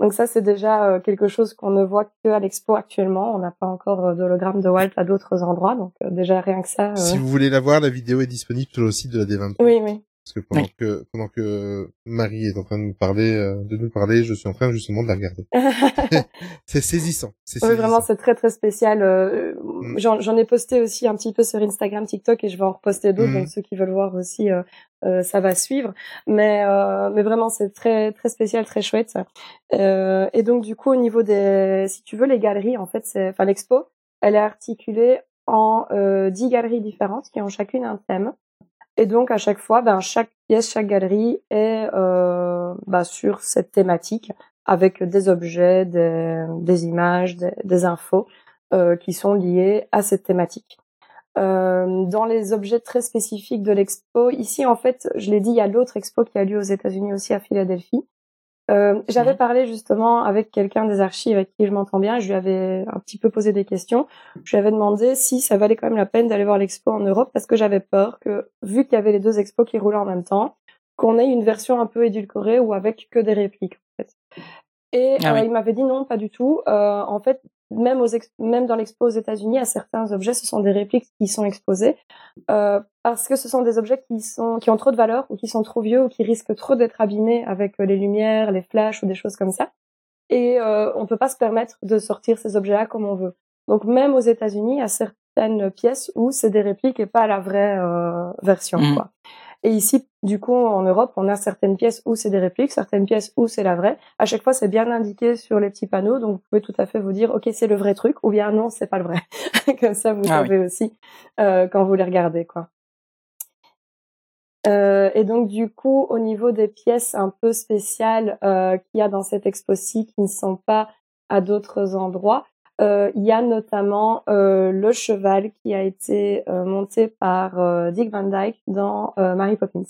Donc ça c'est déjà euh, quelque chose qu'on ne voit que à l'expo actuellement. On n'a pas encore euh, d'hologramme de Walt à d'autres endroits. Donc euh, déjà rien que ça. Si vous voulez la voir, la vidéo est disponible sur le site de la D23. Oui oui. Parce que pendant Oui. que pendant que Marie est en train de nous parler, euh, de nous parler, je suis en train justement de la regarder. c'est saisissant. C'est Oui, vraiment, c'est très très spécial. Euh, Mm. J'en ai posté aussi un petit peu sur Instagram, TikTok, et je vais en reposter d'autres. Mm. Donc ceux qui veulent voir aussi, euh, euh, ça va suivre. Mais euh, mais vraiment, c'est très très spécial, très chouette. Euh, et donc du coup, au niveau des, si tu veux, les galeries, en fait, c'est, enfin l'expo, elle est articulée en euh, dix galeries différentes qui ont chacune un thème. Et donc à chaque fois, ben chaque pièce, chaque galerie est euh, bah, sur cette thématique avec des objets, des, des images, des, des infos euh, qui sont liées à cette thématique. Euh, dans les objets très spécifiques de l'expo, ici en fait, je l'ai dit, il y a l'autre expo qui a lieu aux États-Unis aussi à Philadelphie. Euh, J'avais Mhm. parlé justement avec quelqu'un des archives avec qui je m'entends bien. Je lui avais un petit peu posé des questions. Je lui avais demandé si ça valait quand même la peine d'aller voir l'expo en Europe parce que j'avais peur que, vu qu'il y avait les deux expos qui roulaient en même temps, qu'on ait une version un peu édulcorée ou avec que des répliques. En fait. Et Ah euh, il m'avait dit non, pas du tout. Euh, en fait, même aux ex- même dans l'expo aux États-Unis, à certains objets, ce sont des répliques qui sont exposées euh, parce que ce sont des objets qui sont qui ont trop de valeur ou qui sont trop vieux ou qui risquent trop d'être abîmés avec euh, les lumières, les flashs ou des choses comme ça. Et euh, on peut pas se permettre de sortir ces objets-là comme on veut. Donc même aux États-Unis, a certaines pièces où c'est des répliques et pas la vraie euh, version. Mhm. Quoi. Et ici, du coup, en Europe, on a certaines pièces où c'est des répliques, certaines pièces où c'est la vraie. À chaque fois, c'est bien indiqué sur les petits panneaux, donc vous pouvez tout à fait vous dire, ok, c'est le vrai truc, ou bien non, c'est pas le vrai. Comme ça, vous Ah oui. savez aussi euh, quand vous les regardez, quoi. Euh, et donc du coup, au niveau des pièces un peu spéciales euh, qu'il y a dans cette expo-ci qui ne sont pas à d'autres endroits, euh, il y a notamment euh, le cheval qui a été euh, monté par euh, Dick Van Dyke dans euh, Mary Poppins,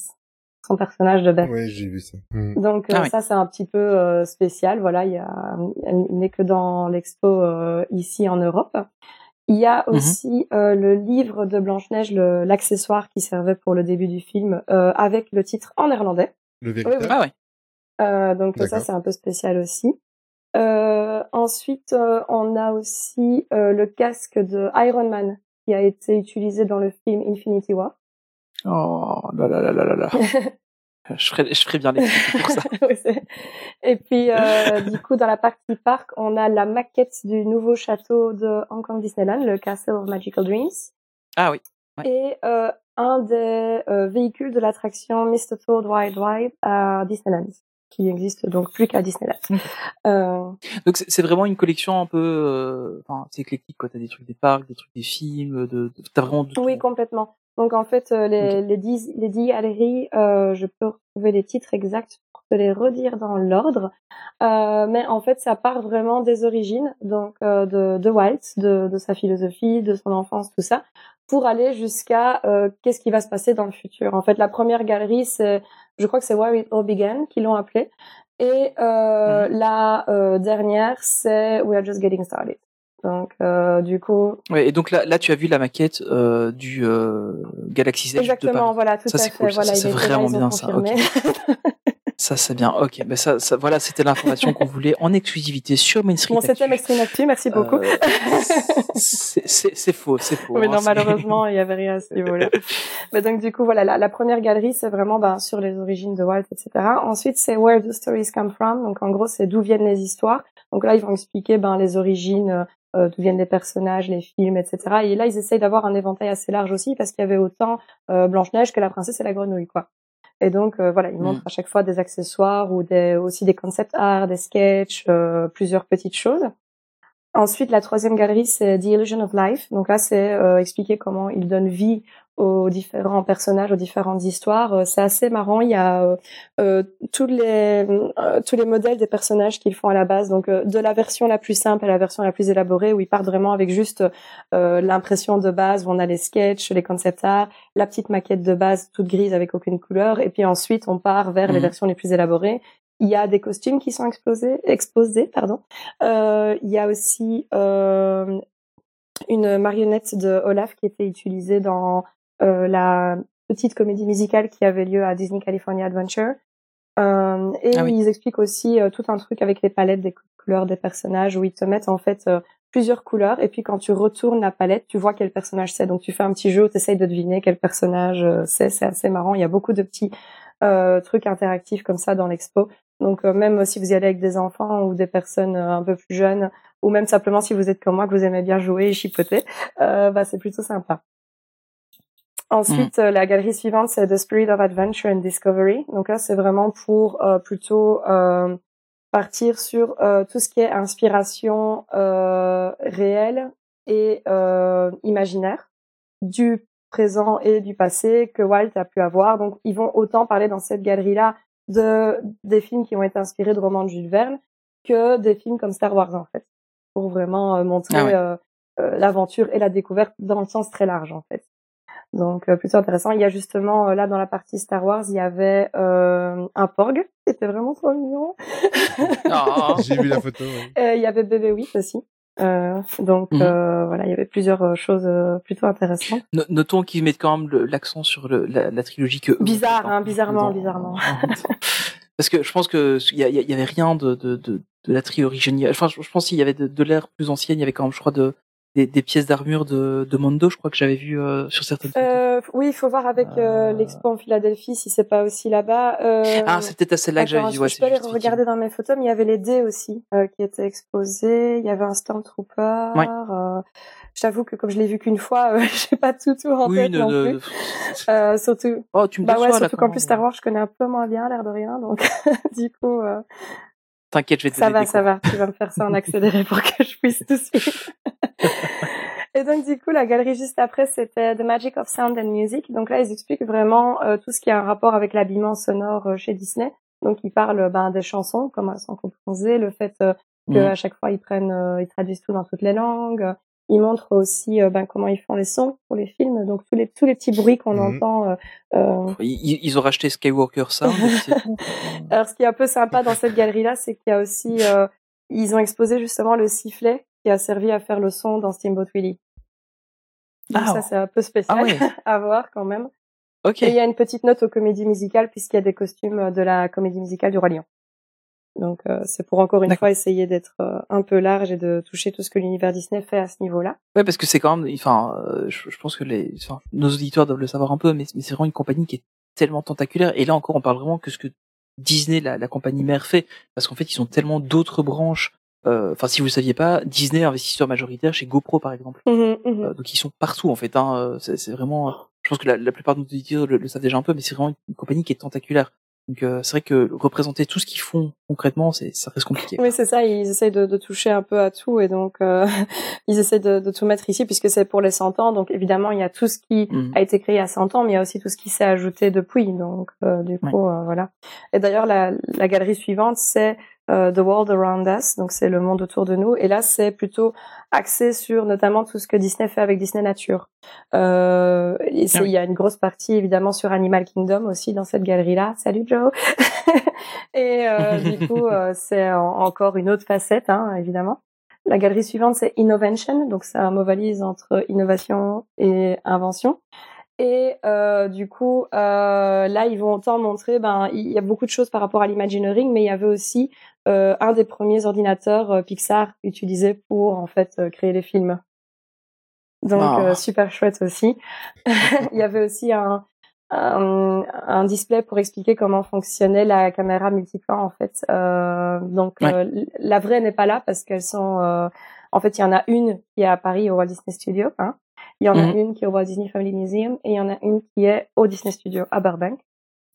son personnage de Beth. Ouais, j'ai vu ça. Hmm. Donc euh, Ah oui. ça c'est un petit peu euh, spécial. Voilà, il y a, il n'est que dans l'expo euh, ici en Europe. Il y a Mhm. aussi euh, le livre de Blanche Neige, l'accessoire qui servait pour le début du film, euh, avec le titre en néerlandais. Le véritable. Ah ouais. Euh, donc ça c'est un peu spécial aussi. Euh, ensuite, euh, on a aussi euh, le casque de Iron Man qui a été utilisé dans le film Infinity War. Oh là là là là là là. je ferais, je ferais bien les pour ça. Oui, c'est- Et puis, euh, du coup, dans la partie parc, on a la maquette du nouveau château de Hong Kong Disneyland, le Castle of Magical Dreams, Ah oui. Ouais. et euh, un des euh, véhicules de l'attraction Mr. Toad Wild Ride à Disneyland, qui existe donc plus qu'à Disneyland. Euh, Donc c'est vraiment une collection un peu, euh, enfin c'est éclectique quoi. T'as des trucs des parcs, des trucs des films, de, de- t'as vraiment de oui, complètement. Donc en fait, euh, les, les dix les dix galeries, euh, je peux retrouver les titres exacts pour te les redire dans l'ordre. Mais en fait, ça part vraiment des origines, donc de, de Walt, de, de sa philosophie, de son enfance, tout ça, pour aller jusqu'à euh, qu'est-ce qui va se passer dans le futur. En fait, la première galerie, c'est, je crois que c'est Where It All Began, qui l'ont appelé, et euh, la euh, dernière, c'est We Are Just Getting Started. Donc, euh, du coup, Ouais, et donc là, là tu as vu la maquette euh, du euh, Galaxy de Exactement, Paris. voilà, tout Ça, à c'est fait. cool, ça, voilà, c'est là, vraiment bien, ça. Ça, c'est bien. Ok, ben ça, ça, voilà, c'était l'information qu'on voulait en exclusivité sur Main Street Bon, c'était Actu. Extreme Actu, merci beaucoup. Euh, c'est faux, c'est faux. Oui, hein, non, malheureusement, il y avait rien à ce niveau-là. Mais donc, du coup, voilà, la, la première galerie, c'est vraiment ben, sur les origines de Walt, etc. Ensuite, c'est Where the Stories Come From. Donc, en gros, c'est d'où viennent les histoires. Donc là, ils vont expliquer ben, les origines, euh, d'où viennent les personnages, les films, etc. Et là, ils essayent d'avoir un éventail assez large aussi, parce qu'il y avait autant euh, Blanche-Neige que la princesse et la grenouille, quoi. Et donc, euh, voilà, ils Mm. montrent à chaque fois des accessoires ou des, aussi des concept art, des sketchs, euh, plusieurs petites choses. Ensuite, la troisième galerie, c'est The Illusion of Life. Donc là, c'est euh, expliquer comment il donne vie aux différents personnages, aux différentes histoires. Euh, c'est assez marrant. Il y a euh, euh, tous les euh, tous les modèles des personnages qu'ils font à la base. Donc euh, de la version la plus simple à la version la plus élaborée, où ils partent vraiment avec juste euh, l'impression de base, où on a les sketchs, les concept art, la petite maquette de base toute grise avec aucune couleur, et puis ensuite on part vers les Mhm. versions les plus élaborées. Il y a des costumes qui sont exposés, exposés, pardon. Euh, il y a aussi euh, une marionnette de Olaf qui était utilisée dans la petite comédie musicale qui avait lieu à Disney California Adventure. Euh, et Ah oui. ils expliquent aussi euh, tout un truc avec les palettes des couleurs des personnages où ils te mettent en fait euh, plusieurs couleurs et puis quand tu retournes la palette, tu vois quel personnage c'est. Donc tu fais un petit jeu où tu essayes de deviner quel personnage euh, c'est. C'est assez marrant. Il y a beaucoup de petits euh, trucs interactifs comme ça dans l'expo. Donc euh, même si vous y allez avec des enfants ou des personnes euh, un peu plus jeunes, ou même simplement si vous êtes comme moi que vous aimez bien jouer et chipoter, euh, bah, c'est plutôt sympa. Ensuite, euh, la galerie suivante, c'est The Spirit of Adventure and Discovery. Donc là, c'est vraiment pour euh, plutôt euh, partir sur euh, tout ce qui est inspiration euh, réelle et euh, imaginaire du présent et du passé que Walt a pu avoir. Donc, ils vont autant parler dans cette galerie-là de des films qui ont été inspirés de romans de Jules Verne que des films comme Star Wars en fait, pour vraiment montrer Ah ouais. l'aventure et la découverte dans le sens très large en fait. Donc euh, plutôt intéressant. Il y a justement euh, là dans la partie Star Wars, il y avait euh, un porg, c'était vraiment trop mignon. Ah. J'ai vu la photo. ouais. Euh, il y avait Bébé 8 aussi. Euh, donc Mhm. euh, voilà, il y avait plusieurs choses plutôt intéressantes. No- Notons qu'ils mettent quand même l'accent sur le, la, la trilogie que Bizarre, hein, bizarrement, dans- bizarrement. Parce que je pense que il y, avait rien de, de, de, de la trilogie géniale. Enfin, je, je pense qu'il y avait de, de l'ère plus ancienne. Il y avait quand même, je crois, de, des, des pièces d'armure de, de Mondo. Je crois que j'avais vu euh, sur certaines photos. Euh, oui, il faut voir avec euh, Euh. l'expo en Philadelphie si c'est pas aussi là-bas. Euh, ah, c'est peut-être à celle-là que j'avais vu. je- Ouais, je peux aller regarder dans mes photos, mais il y avait les dés aussi euh, qui étaient exposés. Il y avait un Stormtrooper. Ouais. Euh, J'avoue que comme je l'ai vu qu'une fois, euh, j'ai pas tout tout en Oui, tête ne- non ne- plus. Euh, surtout, Oh, tu me bah ouais, surtout qu'en plus. Star Wars, je connais un peu moins bien, l'air de rien, donc du coup, euh, T'inquiète, je vais te ça va, ça va. Tu vas me faire ça en accéléré pour que je puisse tout suivre. Et donc du coup, la galerie juste après, c'était The Magic of Sound and Music. Donc là, ils expliquent vraiment euh, tout ce qui a un rapport avec l'habillement sonore euh, chez Disney. Donc ils parlent ben, des chansons, comment elles sont composées, le fait euh, que Mhm. à chaque fois ils prennent, euh, ils traduisent tout dans toutes les langues. Ils montrent aussi euh, ben, comment ils font les sons pour les films. Donc tous les tous les petits bruits qu'on Mhm. entend. euh, euh, Ils, ils ont racheté Skywalker Sound. tout. alors, ce qui est un peu sympa dans cette galerie-là, c'est qu'il y a aussi, euh, ils ont exposé justement le sifflet qui a servi à faire le son dans Steamboat Willie. Donc Ah, ça, c'est un peu spécial ah ouais. à voir quand même. Ok. Et il y a une petite note aux comédies musicales puisqu'il y a des costumes de la comédie musicale du Roi Lion. Donc euh, c'est pour encore une fois essayer d'être euh, un peu large et de toucher tout ce que l'univers Disney fait à ce niveau-là. Ouais, parce que c'est quand même, enfin, euh, je, je pense que les, enfin, nos auditeurs doivent le savoir un peu, mais, mais c'est vraiment une compagnie qui est tellement tentaculaire. Et là encore, on parle vraiment que ce que Disney, la, la compagnie mère, fait, parce qu'en fait, ils ont tellement d'autres branches. euh, Enfin, si vous le saviez pas, Disney est investisseur majoritaire chez GoPro, par exemple. Mhm, mhm. Euh, donc ils sont partout en fait. Hein. C'est vraiment. Je pense que la, la plupart de nos auditeurs le, le savent déjà un peu, mais c'est vraiment une compagnie qui est tentaculaire. Donc euh, c'est vrai que représenter tout ce qu'ils font concrètement, c'est ça reste compliqué. Oui, c'est ça. Ils essayent de, de toucher un peu à tout et donc euh, ils essaient de, de tout mettre ici puisque c'est pour les 100 ans. Donc évidemment, il y a tout ce qui Mhm. a été créé à 100 ans, mais il y a aussi tout ce qui s'est ajouté depuis. Donc euh, du Ouais. coup, euh, voilà. Et d'ailleurs, la, la galerie suivante, c'est euh, The World Around Us. Donc c'est le monde autour de nous. Et là, c'est plutôt axé sur notamment tout ce que Disney fait avec Disney Nature. Euh, et Ah oui. il y a une grosse partie évidemment sur Animal Kingdom aussi dans cette galerie-là. Salut Joe. et euh, du coup, euh, c'est en- encore une autre facette, hein, évidemment. La galerie suivante, c'est Innovation. Donc c'est un mot valise entre innovation et invention. Et euh, du coup, euh, là, ils vont autant montrer, ben, il y a beaucoup de choses par rapport à l'Imagineering, mais il y avait aussi euh, un des premiers ordinateurs euh, Pixar utilisés pour en fait euh, créer les films. Donc euh, super chouette aussi. il y avait aussi un, un, un display pour expliquer comment fonctionnait la caméra multiplan en fait. Euh, donc Ouais. euh, la vraie n'est pas là parce qu'elles sont. euh, en fait, il y en a une qui est à Paris au Walt Disney Studio. Hein. Il y en a Mhm. une qui est au Walt Disney Family Museum et il y en a une qui est au Disney Studio à Burbank.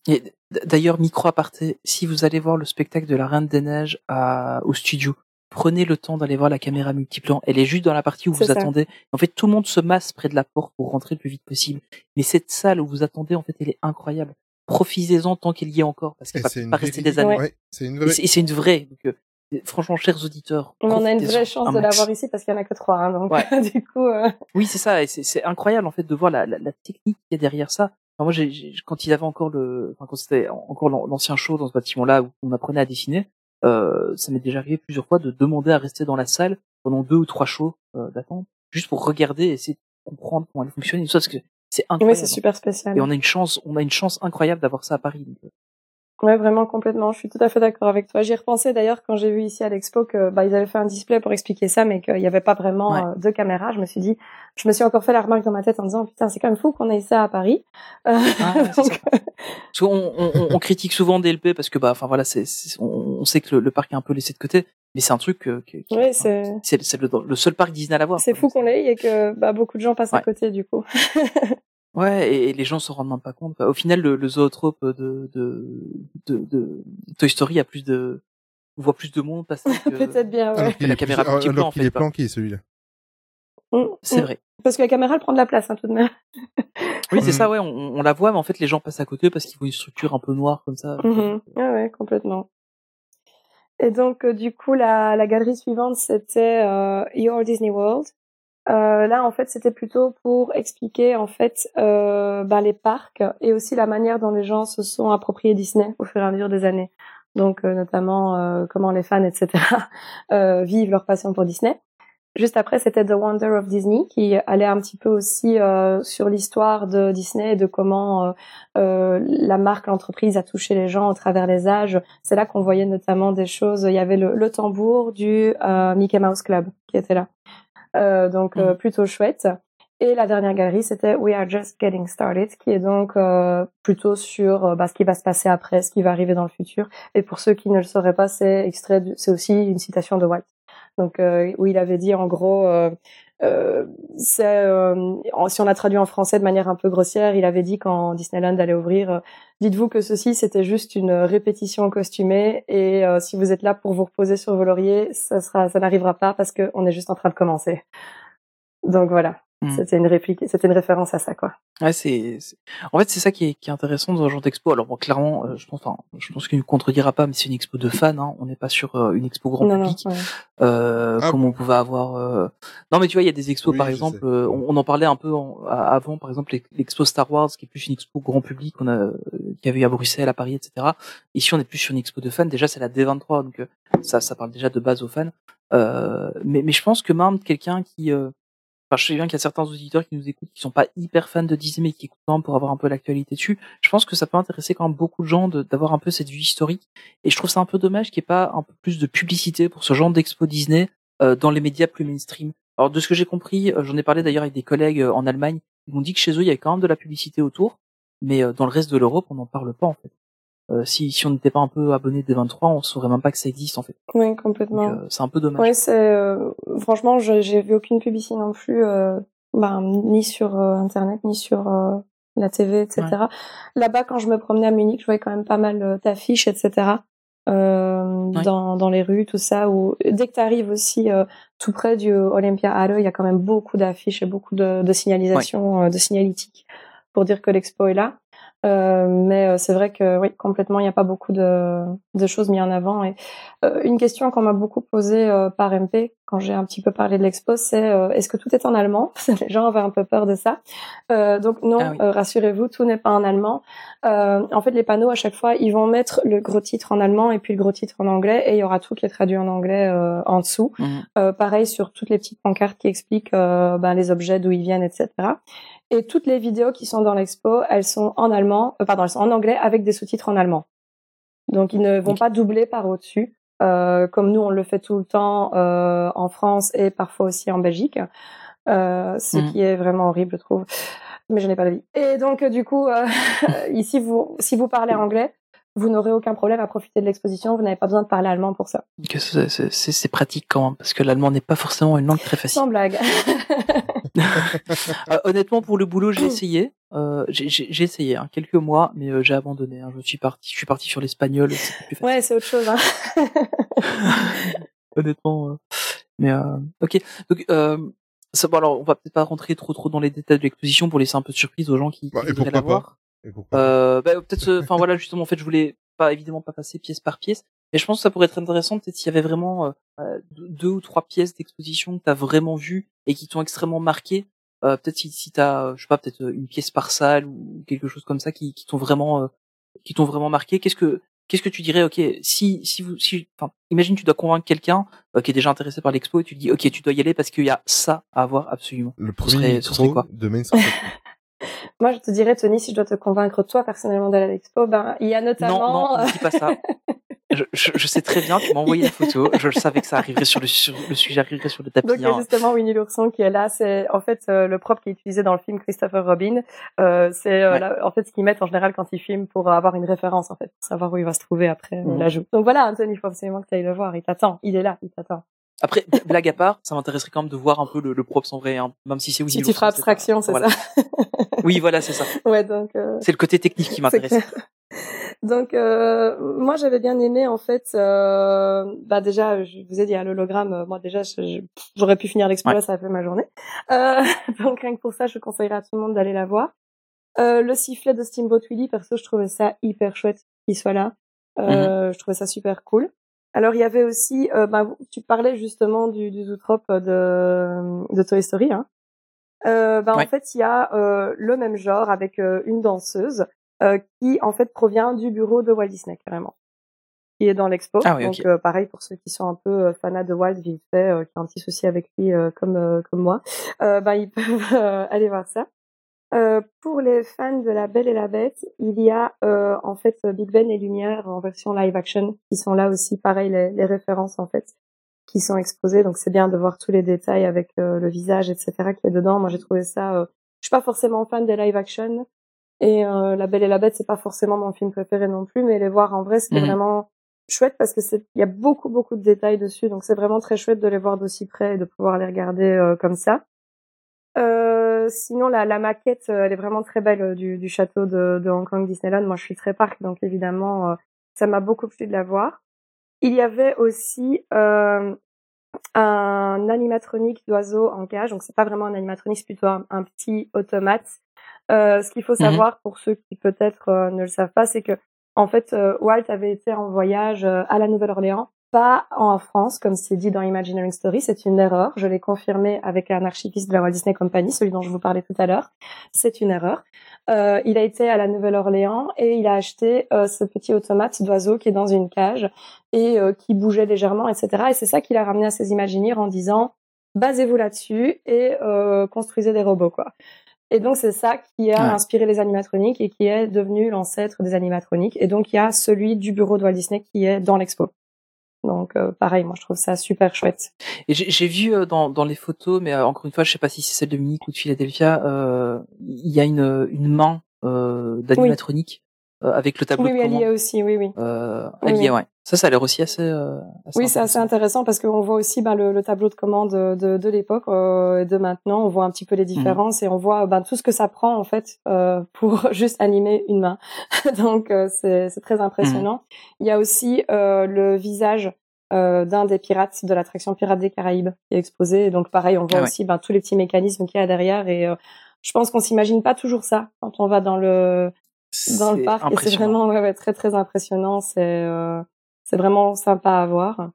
Et D'ailleurs, micro aparté, si vous allez voir le spectacle de la Reine des Neiges à, au studio, prenez le temps d'aller voir la caméra multiplan. Elle est juste dans la partie où vous ça. attendez. En fait, tout le monde se masse près de la porte pour rentrer le plus vite possible. Mais cette salle où vous attendez, en fait, elle est incroyable. Profitez-en tant qu'il y est encore, parce qu'elle va c'est une pas vraie rester des années. Ouais, c'est une Et vraie. c'est et c'est une vraie. Donc, euh, franchement, chers auditeurs, On en a une vraie chance de l'avoir ici parce qu'il y en a que trois. Hein, donc Ouais. du coup, euh, Oui, c'est ça, et c'est incroyable en fait de voir la, la, la technique qu'il y a derrière ça. Enfin, moi, quand il avait encore le, enfin, quand c'était encore l'an- l'ancien show dans ce bâtiment-là où on apprenait à dessiner, euh, ça m'est déjà arrivé plusieurs fois de demander à rester dans la salle pendant deux ou trois shows euh, d'attente, juste pour regarder et essayer de comprendre comment elle fonctionne parce que c'est oui, incroyable. c'est super spécial. Et on a une chance, on a une chance incroyable d'avoir ça à Paris. donc, euh, Ouais, vraiment complètement. Je suis tout à fait d'accord avec toi. J'y ai repensé d'ailleurs quand j'ai vu ici à l'expo que bah ils avaient fait un display pour expliquer ça, mais qu'il n'y avait pas vraiment Ouais. euh, de caméra. Je me suis dit, je me suis encore fait la remarque dans ma tête en disant putain c'est quand même fou qu'on ait ça à Paris. Euh, Ah, donc. Parce qu'on on, on- on critique souvent DLP parce que bah, enfin voilà, c'est, on, on sait que le, le parc est un peu laissé de côté, mais c'est un truc euh, qui, qui- ouais, enfin, c'est le, le seul parc Disney à l'avoir. c'est fou qu'on l'ait et que bah beaucoup de gens passent à Ouais. côté du coup. Ouais, et, et les gens s'en rendent même pas compte. Au final, le, le zootrope de, de, de, de Toy Story a plus de, on voit plus de monde passer que... Peut-être bien. Ouais. La caméra alors en fait, est planqué celui-là. Mm, C'est mm. vrai. Parce que la caméra elle prend de la place hein, tout de même. Oui, c'est Mhm. ça, ouais, on, on la voit, mais en fait, les gens passent à côté parce qu'ils voient une structure un peu noire comme ça. Mhm. Ouais, ouais, complètement. Et donc, euh, du coup, la, la galerie suivante, c'était euh, Your Disney World. Euh, là, en fait, c'était plutôt pour expliquer, en fait, euh, ben, les parcs et aussi la manière dont les gens se sont appropriés Disney au fur et à mesure des années. Donc, euh, notamment, euh, comment les fans, etc., euh, vivent leur passion pour Disney. Juste après, c'était The Wonder of Disney, qui allait un petit peu aussi sur l'histoire de Disney et de comment la marque, l'entreprise a touché les gens au travers les âges. C'est là qu'on voyait notamment des choses. Il y avait le, le tambour du Mickey Mouse Club qui était là. Euh, donc euh, Mhm. plutôt chouette. Et la dernière galerie, c'était We Are Just Getting Started, qui est donc euh, plutôt sur euh, bah, ce qui va se passer après, ce qui va arriver dans le futur. Et pour ceux qui ne le sauraient pas, c'est extrait, c'est aussi une citation de Walt. Donc euh, où il avait dit en gros, euh, euh, si on a traduit en français de manière un peu grossière, il avait dit quand Disneyland allait ouvrir, euh, dites-vous que ceci c'était juste une répétition costumée et euh, si vous êtes là pour vous reposer sur vos lauriers, ça ça n'arrivera pas parce qu'on est juste en train de commencer. Donc voilà, Mhm. c'était une réplique, c'était une référence à ça quoi. Ouais, c'est, c'est- en fait, c'est ça qui est, qui est intéressant dans ce genre d'expo. Alors, bon, clairement, euh, je pense, enfin, je pense qu'il ne contredira pas, mais c'est une expo de fans, hein. On n'est pas sur euh, une expo grand non, non, public. ouais. euh, Ah. comme on pouvait avoir. euh, Non, mais tu vois, il y a des expos, Oui, par exemple, euh, on, on en parlait un peu en- à- avant, par exemple, l'ex- l'expo Star Wars, qui est plus une expo grand public, qu'on a, euh, qui avait eu à Bruxelles, à Paris, etc. Ici, on est plus sur une expo de fans. Déjà, c'est la D23, donc euh, ça, ça parle déjà de base aux fans. Euh, mais, mais je pense que même quelqu'un qui, euh, je sais bien qu'il y a certains auditeurs qui nous écoutent, qui sont pas hyper fans de Disney, mais qui écoutent pour avoir un peu l'actualité dessus. Je pense que ça peut intéresser quand même beaucoup de gens d'avoir un peu cette vue historique. Et je trouve ça un peu dommage qu'il n'y ait pas un peu plus de publicité pour ce genre d'expo Disney euh, dans les médias plus mainstream. Alors de ce que j'ai compris, euh, j'en ai parlé d'ailleurs avec des collègues euh, en Allemagne, ils m'ont dit que chez eux il y avait quand même de la publicité autour, mais euh, dans le reste de l'Europe on n'en parle pas en fait. Euh, si si on n'était pas un peu abonné des 23, on saurait même pas que ça existe en fait. Oui, Donc complètement. euh, c'est un peu dommage. Oui, c'est euh, franchement, je- j'ai vu aucune publicité non plus, euh, ben, ni sur euh, internet, ni sur euh, la TV, etc. Là-bas, quand je me promenais à Munich, je voyais quand même pas mal euh, d'affiches, etc. Euh, Ouais. dans dans les rues, tout ça. Ou dès que tu arrives aussi euh, tout près du Olympia Halle, il y a quand même beaucoup d'affiches et beaucoup de, de signalisation, euh, de signalétique pour dire que l'expo est là. Euh, mais euh, c'est vrai que oui, complètement, il n'y a pas beaucoup de, de choses mises en avant. Et euh, une question qu'on m'a beaucoup posée euh, par MP quand j'ai un petit peu parlé de l'expo, c'est euh, est-ce que tout est en allemand? Les gens avaient un peu peur de ça. Euh, donc non, Ah oui. rassurez-vous, tout n'est pas en allemand. Euh, en fait, les panneaux à chaque fois, ils vont mettre le gros titre en allemand et puis le gros titre en anglais, et il y aura tout qui est traduit en anglais euh, en dessous. Euh, pareil sur toutes les petites pancartes qui expliquent ben, les objets, d'où ils viennent, etc. Et toutes les vidéos qui sont dans l'expo, elles sont en allemand, euh, pardon, elles sont en anglais avec des sous-titres en allemand. Donc ils ne vont pas doubler par au-dessus, euh, comme nous on le fait tout le temps euh, en France et parfois aussi en Belgique, euh, ce Mhm. qui est vraiment horrible, je trouve. Mais je n'ai pas d'avis. Et donc euh, du coup, euh, ici, vous, si vous parlez anglais, vous n'aurez aucun problème à profiter de l'exposition. Vous n'avez pas besoin de parler allemand pour ça. C'est- pratique quand même, parce que l'allemand n'est pas forcément une langue très facile. Sans blague. Euh, honnêtement, pour le boulot, j'ai essayé. Euh, j'ai- essayé hein, quelques mois, mais euh, j'ai abandonné. hein. Je suis parti, je suis parti sur l'espagnol. ouais, c'est autre chose. Hein. honnêtement. euh, Mais euh, ok. Donc, euh, ça, bon, alors, on va peut-être pas rentrer trop trop dans les détails de l'exposition pour laisser un peu de surprise aux gens qui, qui Bah, et voudraient pourquoi la pas? voir. Et pourquoi? Euh, bah, peut-être, euh, enfin voilà, justement, en fait, je voulais pas évidemment pas passer pièce par pièce, mais je pense que ça pourrait être intéressant peut-être s'il y avait vraiment euh, euh, deux ou trois pièces d'exposition que t'as vraiment vues et qui t'ont extrêmement marqué. Euh, peut-être si, si t'as, euh, je sais pas, peut-être une pièce par salle ou quelque chose comme ça qui, qui t'ont vraiment, euh, qui t'ont vraiment marqué. Qu'est-ce que, qu'est-ce que tu dirais Ok, si, si vous, si, enfin, imagine tu dois convaincre quelqu'un euh, qui est déjà intéressé par l'expo et tu lui dis, ok, tu dois y aller parce qu'il y a ça à voir absolument. Le ce premier ce serait quoi? de. Moi, je te dirais, Tony, si je dois te convaincre toi personnellement d'aller à l'expo, ben il y a Non, notamment. non, ne dis pas ça. Je, je, je sais très bien, tu m'as envoyé la photo. Je savais que ça arriverait sur le, sur le sujet arriverait sur le tapis. Donc il y a hein. justement Winnie l'ourson qui est là. C'est en fait euh, le propre qui est utilisé dans le film Christopher Robin. Euh, c'est euh, Ouais. en fait ce qu'ils mettent en général quand ils filment pour avoir une référence en fait, pour savoir où il va se trouver après euh, Mhm. l'ajout. Donc voilà, Anthony, il faut absolument que tu ailles le voir. Il t'attend. Il est là, il t'attend. Après, blague à part, ça m'intéresserait quand même de voir un peu le, le propre en vrai, hein, même si c'est Winnie Si tu feras abstraction, c'est voilà. ça. Oui, voilà, c'est ça. ouais, donc. euh, C'est le côté technique qui m'intéresse. Donc euh, moi j'avais bien aimé en fait euh, bah déjà je vous ai dit à l'hologramme euh, moi déjà j'aurais pu finir Ouais. là ça a fait ma journée euh, donc rien que pour ça je conseillerais à tout le monde d'aller la voir euh, le sifflet de Steamboat Willie perso je trouvais ça hyper chouette qu'il soit là euh, je trouvais ça super cool alors il y avait aussi euh, bah, tu parlais justement du, du zootrope de, de Toy Story hein. Euh, bah, Ouais. en fait il y a euh, le même genre avec euh, une danseuse euh, qui en fait provient du bureau de Walt Disney carrément, qui est dans l'expo. Ah oui, Donc euh, pareil pour ceux qui sont un peu euh, fanats de Walt vite fait, euh, qui ont un petit souci avec lui euh, comme euh, comme moi, euh, bah, ils peuvent euh, aller voir ça. Euh, pour les fans de La Belle et la Bête, il y a euh, en fait Big Ben et Lumière en version live action qui sont là aussi, pareil les, les références en fait qui sont exposées. Donc c'est bien de voir tous les détails avec euh, le visage, etc. qui est dedans. Moi j'ai trouvé ça. Euh, je suis pas forcément fan des live action et euh, La Belle et la Bête c'est pas forcément mon film préféré non plus, mais les voir en vrai c'était Mhm. vraiment chouette parce que c'est il y a beaucoup beaucoup de détails dessus. Donc c'est vraiment très chouette de les voir d'aussi près et de pouvoir les regarder euh, comme ça. Euh, sinon, la, la maquette, euh, elle est vraiment très belle euh, du, du château de, de Hong Kong Disneyland. Moi, je suis très parc, donc évidemment, ça m'a beaucoup plu de la voir. Il y avait aussi euh, un animatronique d'oiseau en cage. Donc, c'est pas vraiment un animatronique, c'est plutôt un, un petit automate. Euh, ce qu'il faut Mhm. savoir pour ceux qui peut-être ne le savent pas, c'est que en fait, Walt avait été en voyage à la Nouvelle-Orléans, pas en France, comme c'est dit dans Imagineering Story. C'est une erreur. Je l'ai confirmé avec un archiviste de la Walt Disney Company, celui dont je vous parlais tout à l'heure. C'est une erreur. Euh, il a été à la Nouvelle-Orléans et il a acheté euh, ce petit automate d'oiseau qui est dans une cage et euh, qui bougeait légèrement, etc. Et c'est ça qu'il a ramené à ses Imagineers en disant basez-vous là-dessus et euh, construisez des robots, quoi. Et donc c'est ça qui a Ouais. inspiré les animatroniques et qui est devenu l'ancêtre des animatroniques. Et donc il y a celui du bureau de Walt Disney qui est dans l'expo. Donc euh, pareil, moi je trouve ça super chouette. Et j'ai vu euh, dans, dans les photos, mais euh, encore une fois, je sais pas si c'est celle de Munich ou de Philadelphia, euh, il y a une, une main euh, d'animatronique avec le tableau oui, de oui, elle y commande. est aussi, oui, oui. Euh, Oui, est, oui. ouais. Ça, ça a l'air aussi assez. Euh, assez Oui, c'est assez intéressant parce qu'on voit aussi ben, le, le tableau de commande de, de l'époque euh, et de maintenant. On voit un petit peu les différences et on voit ben, tout ce que ça prend en fait euh, pour juste animer une main. Donc euh, c'est très impressionnant. Il y a aussi euh, le visage euh, d'un des pirates de l'attraction Pirates des Caraïbes qui est exposé. Et donc pareil, on voit Ah aussi ben, tous les petits mécanismes qu'il y a derrière et euh, je pense qu'on s'imagine pas toujours ça quand on va dans le dans le parc et c'est vraiment ouais, ouais, très très impressionnant. C'est euh, c'est vraiment sympa à voir.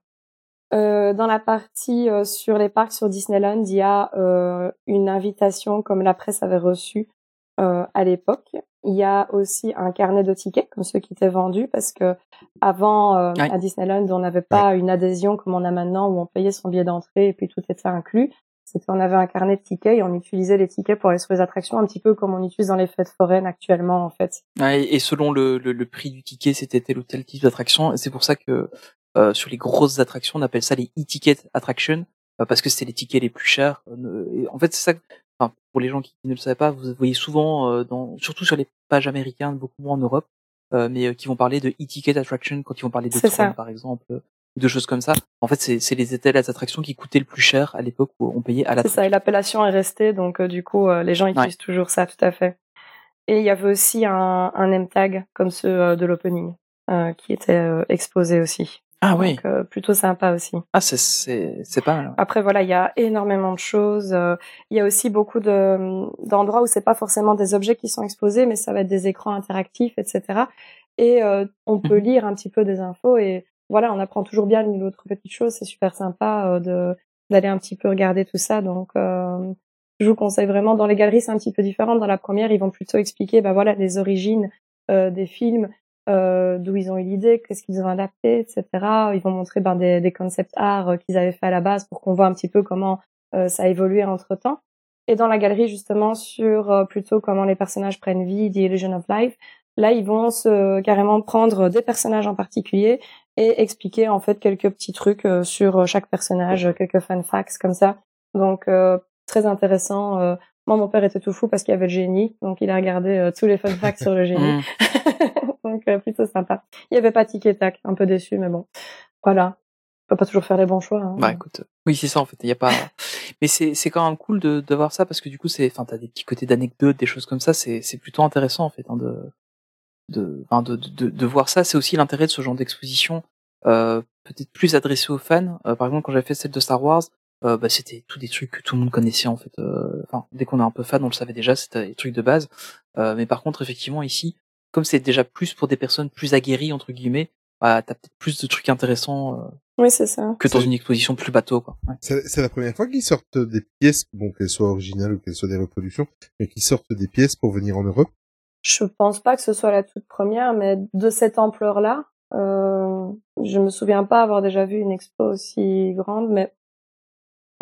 Euh, dans la partie euh, sur les parcs sur Disneyland, il y a euh, une invitation comme la presse avait reçu euh, à l'époque. Il y a aussi un carnet de tickets comme ceux qui étaient vendus parce que avant euh, Ouais. à Disneyland on n'avait pas une adhésion comme on a maintenant où on payait son billet d'entrée et puis tout était inclus. C'était on avait un carnet de tickets et on utilisait les tickets pour aller sur les attractions un petit peu comme on utilise dans les fêtes foraines actuellement en fait. Ouais, et selon le, le, le prix du ticket, c'était tel ou tel type d'attraction. C'est pour ça que euh, sur les grosses attractions, on appelle ça les e-ticket attractions euh, parce que c'était les tickets les plus chers. Euh, et en fait, c'est ça. Enfin, pour les gens qui ne le savaient pas, vous voyez souvent, euh, dans, surtout sur les pages américaines, beaucoup moins en Europe, euh, mais qui vont parler de e-ticket attraction quand ils vont parler de C'est Tron, par exemple, ou de choses comme ça. En fait, c'est c'est les les attractions qui coûtaient le plus cher à l'époque où on payait à C'est l'attraction. ça, et l'appellation est restée, donc euh, du coup, euh, les gens utilisent toujours ça, tout à fait. Et il y avait aussi un, un name tag comme ceux euh, de l'opening euh, qui était exposé aussi. Ah oui. Donc euh, plutôt sympa aussi. Ah, c'est c'est c'est pas mal. ouais. Après voilà, il y a énormément de choses. euh, Il y a aussi beaucoup de d'endroits où c'est pas forcément des objets qui sont exposés, mais ça va être des écrans interactifs, etc. Et euh, on peut Mhm. lire un petit peu des infos et voilà, on apprend toujours bien l'une ou l'autre petite chose. C'est super sympa euh, de d'aller un petit peu regarder tout ça. Donc euh, je vous conseille vraiment. Dans les galeries, c'est un petit peu différent. Dans la première, ils vont plutôt expliquer, ben voilà, les origines euh, des films, euh, d'où ils ont eu l'idée, qu'est-ce qu'ils ont adapté, etc. Ils vont montrer ben, des, des concepts art euh, qu'ils avaient fait à la base pour qu'on voit un petit peu comment euh, ça a évolué entre temps. Et dans la galerie, justement, sur plutôt comment les personnages prennent vie, The Illusion of Life, là, ils vont se carrément prendre des personnages en particulier et expliquer en fait quelques petits trucs euh, sur euh, chaque personnage, euh, quelques fun facts comme ça. Donc euh, très intéressant. Euh, moi, mon père était tout fou parce qu'il y avait le génie, donc il a regardé tous les fun facts sur le génie. Mm. donc euh, plutôt sympa. Il y avait pas tic et tac, un peu déçu, mais bon, voilà. On peut pas toujours faire les bons choix. hein. Bah écoute, oui c'est ça en fait. Il y a pas, mais c'est c'est quand même cool de de voir ça parce que du coup c'est, enfin t'as des petits côtés d'anecdotes, des choses comme ça. C'est c'est plutôt intéressant en fait hein, de de, de de de voir ça. C'est aussi l'intérêt de ce genre d'exposition, euh, peut-être plus adressé aux fans. Euh, par exemple quand j'avais fait celle de Star Wars, euh, bah c'était tous des trucs que tout le monde connaissait en fait. Euh, Enfin dès qu'on est un peu fan, on le savait déjà, c'était des trucs de base. Euh, mais par contre effectivement ici, comme c'est déjà plus pour des personnes plus aguerries entre guillemets, bah t'as peut-être plus de trucs intéressants. euh, Oui, c'est ça. que dans une exposition plus bateau quoi. Ouais. C'est la première fois qu'ils sortent des pièces, bon, qu'elles soient originales ou qu'elles soient des reproductions, mais qu'ils sortent des pièces pour venir en Europe. Je pense pas que ce soit la toute première, mais de cette ampleur-là, euh, je me souviens pas avoir déjà vu une expo aussi grande, mais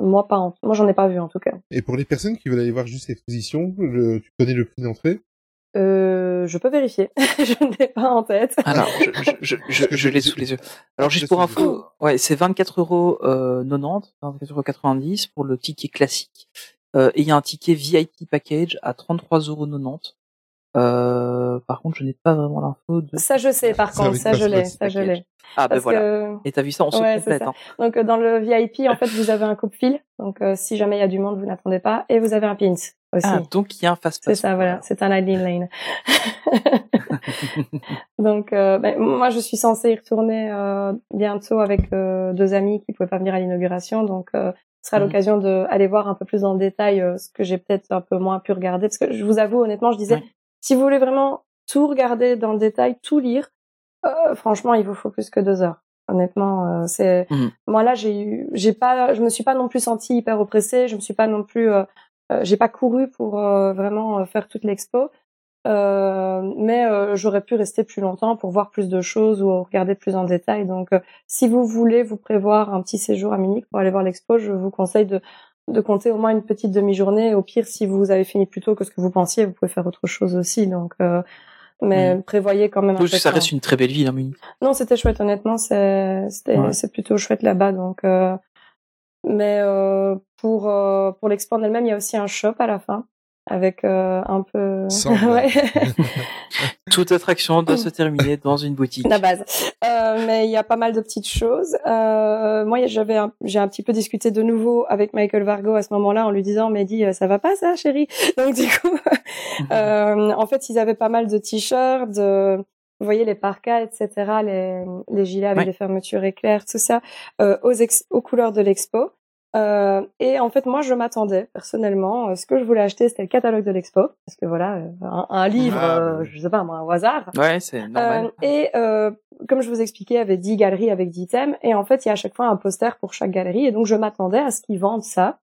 moi pas, en... moi j'en ai pas vu en tout cas. Et pour les personnes qui veulent aller voir juste l'exposition, le- tu connais le prix d'entrée? Euh, je peux vérifier, je ne l'ai pas en tête. Alors, je, je, je, je, je l'ai sous les yeux. Alors, juste pour info, ouais, c'est 24 euros euh, 90, 24 euros 90 pour le ticket classique. Euh, et il y a un ticket VIP package à 33 euros 90. Euh, par contre, je n'ai pas vraiment l'info de. Ça je sais par contre, ça je l'ai, ça je l'ai. Ah ben voilà. que Et t'as vu ça, on se Ouais, c'est complète. Hein. donc euh, dans le VIP en fait vous avez un coupe-fil, donc euh, si jamais il y a du monde vous n'attendez pas, et vous avez un pins aussi. Ah, donc il y a un fast C'est pass. ça, voilà, c'est un Lightning Lane. Donc, euh, ben, moi, je suis censée y retourner euh, bientôt avec euh, deux amis qui pouvaient pas venir à l'inauguration, donc euh, ce sera Mhm. l'occasion d'aller voir un peu plus dans le détail euh, ce que j'ai peut-être un peu moins pu regarder, parce que je vous avoue honnêtement, je disais. Si vous voulez vraiment tout regarder dans le détail, tout lire, euh, franchement, il vous faut plus que deux heures. Honnêtement, euh, c'est Mhm. moi là, j'ai eu, j'ai pas, je me suis pas non plus sentie hyper oppressée, je me suis pas non plus euh, euh, j'ai pas couru pour euh, vraiment euh, faire toute l'expo, euh, mais euh, j'aurais pu rester plus longtemps pour voir plus de choses ou regarder plus en détail. Donc, euh, si vous voulez vous prévoir un petit séjour à Munich pour aller voir l'expo, je vous conseille de de compter au moins une petite demi-journée. Au pire, si vous avez fini plus tôt que ce que vous pensiez, vous pouvez faire autre chose aussi. Donc, euh, mais prévoyez quand même un peu ça reste une très belle ville, hein, Munich. Non, c'était chouette, honnêtement, c'est c'était Ouais. c'est plutôt chouette là-bas. Donc, euh, mais euh, pour euh, pour l'expo en elle-même, il y a aussi un shop à la fin avec euh, un peu ouais. Toute attraction doit se terminer dans une boutique. la base. Euh, mais il y a pas mal de petites choses. Euh, moi, j'avais, un- j'ai un petit peu discuté de nouveau avec Michael Vargo à ce moment-là en lui disant, mais dit, ça va pas ça, chérie? Donc du coup, euh, en fait, ils avaient pas mal de t-shirts, de, vous voyez les parkas, etc., les, les gilets avec Ouais. les fermetures éclairs, tout ça, euh, aux, ex- aux couleurs de l'expo. Euh, et en fait, moi, je m'attendais personnellement. euh, ce que je voulais acheter, c'était le catalogue de l'expo, parce que voilà, euh, un, un livre, Ah, euh, je sais pas, moi, au hasard. Ouais, c'est normal. Euh, et euh, comme je vous expliquais, il y avait 10 galeries avec 10 thèmes. Et en fait, il y a à chaque fois un poster pour chaque galerie. Et donc, je m'attendais à ce qu'ils vendent ça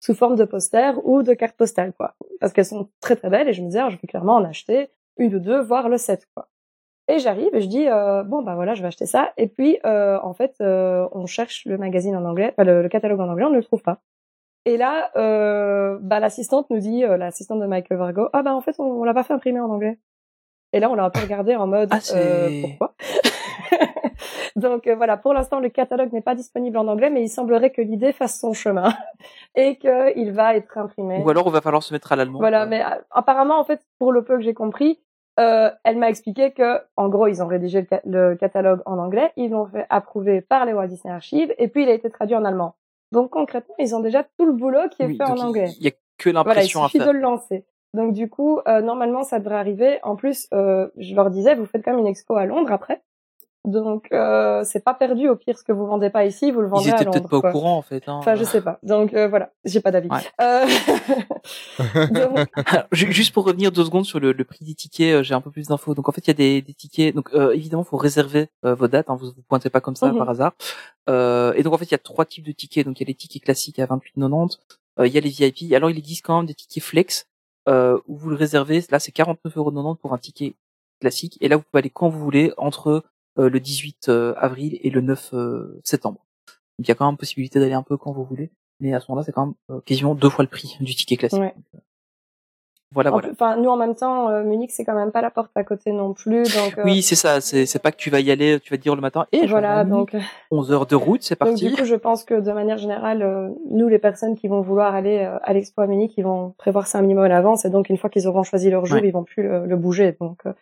sous forme de poster ou de carte postale, quoi. Parce qu'elles sont très très belles. Et je me disais, ah, je vais clairement en acheter une ou deux, voire le set, quoi. Et j'arrive et je dis, euh, bon, bah voilà, je vais acheter ça. Et puis, euh, en fait, euh, on cherche le magazine en anglais, enfin, le, le catalogue en anglais, on ne le trouve pas. Et là, euh, bah, l'assistante nous dit, euh, l'assistante de Michael Vargo, ah bah en fait, on, on l'a pas fait imprimer en anglais. Et là, on l'a un peu regardé en mode, Ah, euh, pourquoi? Donc voilà, pour l'instant, le catalogue n'est pas disponible en anglais, mais il semblerait que l'idée fasse son chemin et qu'il va être imprimé. Ou alors, on va falloir se mettre à l'allemand. Voilà, mais apparemment, en fait, pour le peu que j'ai compris, euh, elle m'a expliqué que, en gros, ils ont rédigé le, ca- le catalogue en anglais, ils l'ont fait approuver par les Walt Disney Archives, et puis il a été traduit en allemand. Donc concrètement, ils ont déjà tout le boulot qui est Oui, fait en anglais. Il y a que Voilà, il l'impression à suffit faire. de le lancer. Donc du coup, euh, normalement, ça devrait arriver. En plus, euh, je leur disais, vous faites quand même une expo à Londres après. Donc euh, c'est pas perdu. Au pire, ce que vous vendez pas ici, vous le Ils vendrez à étaient Londres. peut-être pas au courant, en fait. Hein. Enfin, je sais pas. Donc euh, voilà, j'ai pas d'avis. Ouais. Euh... donc, Alors, Juste pour revenir deux secondes sur le, le prix des tickets, euh, j'ai un peu plus d'infos. Donc en fait, il y a des, des tickets. Donc euh, évidemment, faut réserver euh, vos dates. Hein, vous vous pointez pas comme ça Mhm. par hasard. Euh, et donc en fait, il y a trois types de tickets. Donc il y a les tickets classiques à 28,90. Euh, il y a les VIP. Alors il existe quand même des tickets flex euh, où vous le réservez. Là, c'est 49,90€ pour un ticket classique. Et là, vous pouvez aller quand vous voulez entre le 18 euh, avril et le 9 euh, septembre. Donc il y a quand même possibilité d'aller un peu quand vous voulez. Mais à ce moment-là, c'est quand même euh, quasiment deux fois le prix du ticket classique. Ouais. Donc, euh, voilà, voilà. Enfin, nous en même temps, euh, Munich c'est quand même pas la porte à côté non plus, donc. euh, Oui, c'est ça. C'est pas que tu vas y aller, tu vas te dire le matin. Et voilà, donc. 11 heures de route, c'est Donc parti. du coup, je pense que de manière générale, euh, nous les personnes qui vont vouloir aller euh, à l'expo à Munich, ils vont prévoir ça un minimum à l'avance, et donc une fois qu'ils auront choisi leur jour, Ouais. ils vont plus le, le bouger. Donc euh,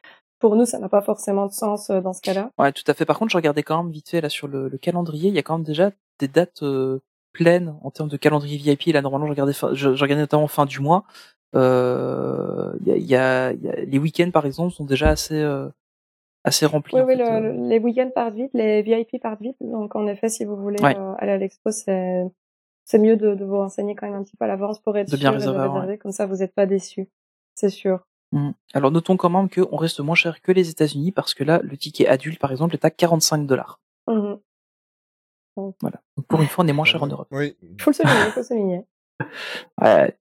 pour nous, ça n'a pas forcément de sens euh, dans ce cas-là. Ouais, tout à fait. Par contre, je regardais quand même vite fait là sur le, le calendrier. Il y a quand même déjà des dates euh, pleines en termes de calendrier VIP. Là, normalement, je regardais, fin- je, je regardais notamment fin du mois. Euh, Il y, a, il y, a, il y a- les week-ends, par exemple, sont déjà assez euh, assez remplis. Oui, oui, fait, le- le- les week-ends partent vite, les VIP partent vite. Donc en effet, si vous voulez Ouais. aller à l'expo, c'est c'est mieux de, de vous renseigner quand même un petit peu à l'avance pour être De bien sûr réserver de réserver. Comme ça, vous n'êtes pas déçus. C'est sûr. Mhm. Alors, notons quand même qu'on reste moins cher que les États-Unis parce que là, le ticket adulte, par exemple, est à 45 dollars. Mhm. Voilà. Donc, pour une fois, on est moins cher en Europe. Oui. Faut le souligner, faut le souligner. Ouais.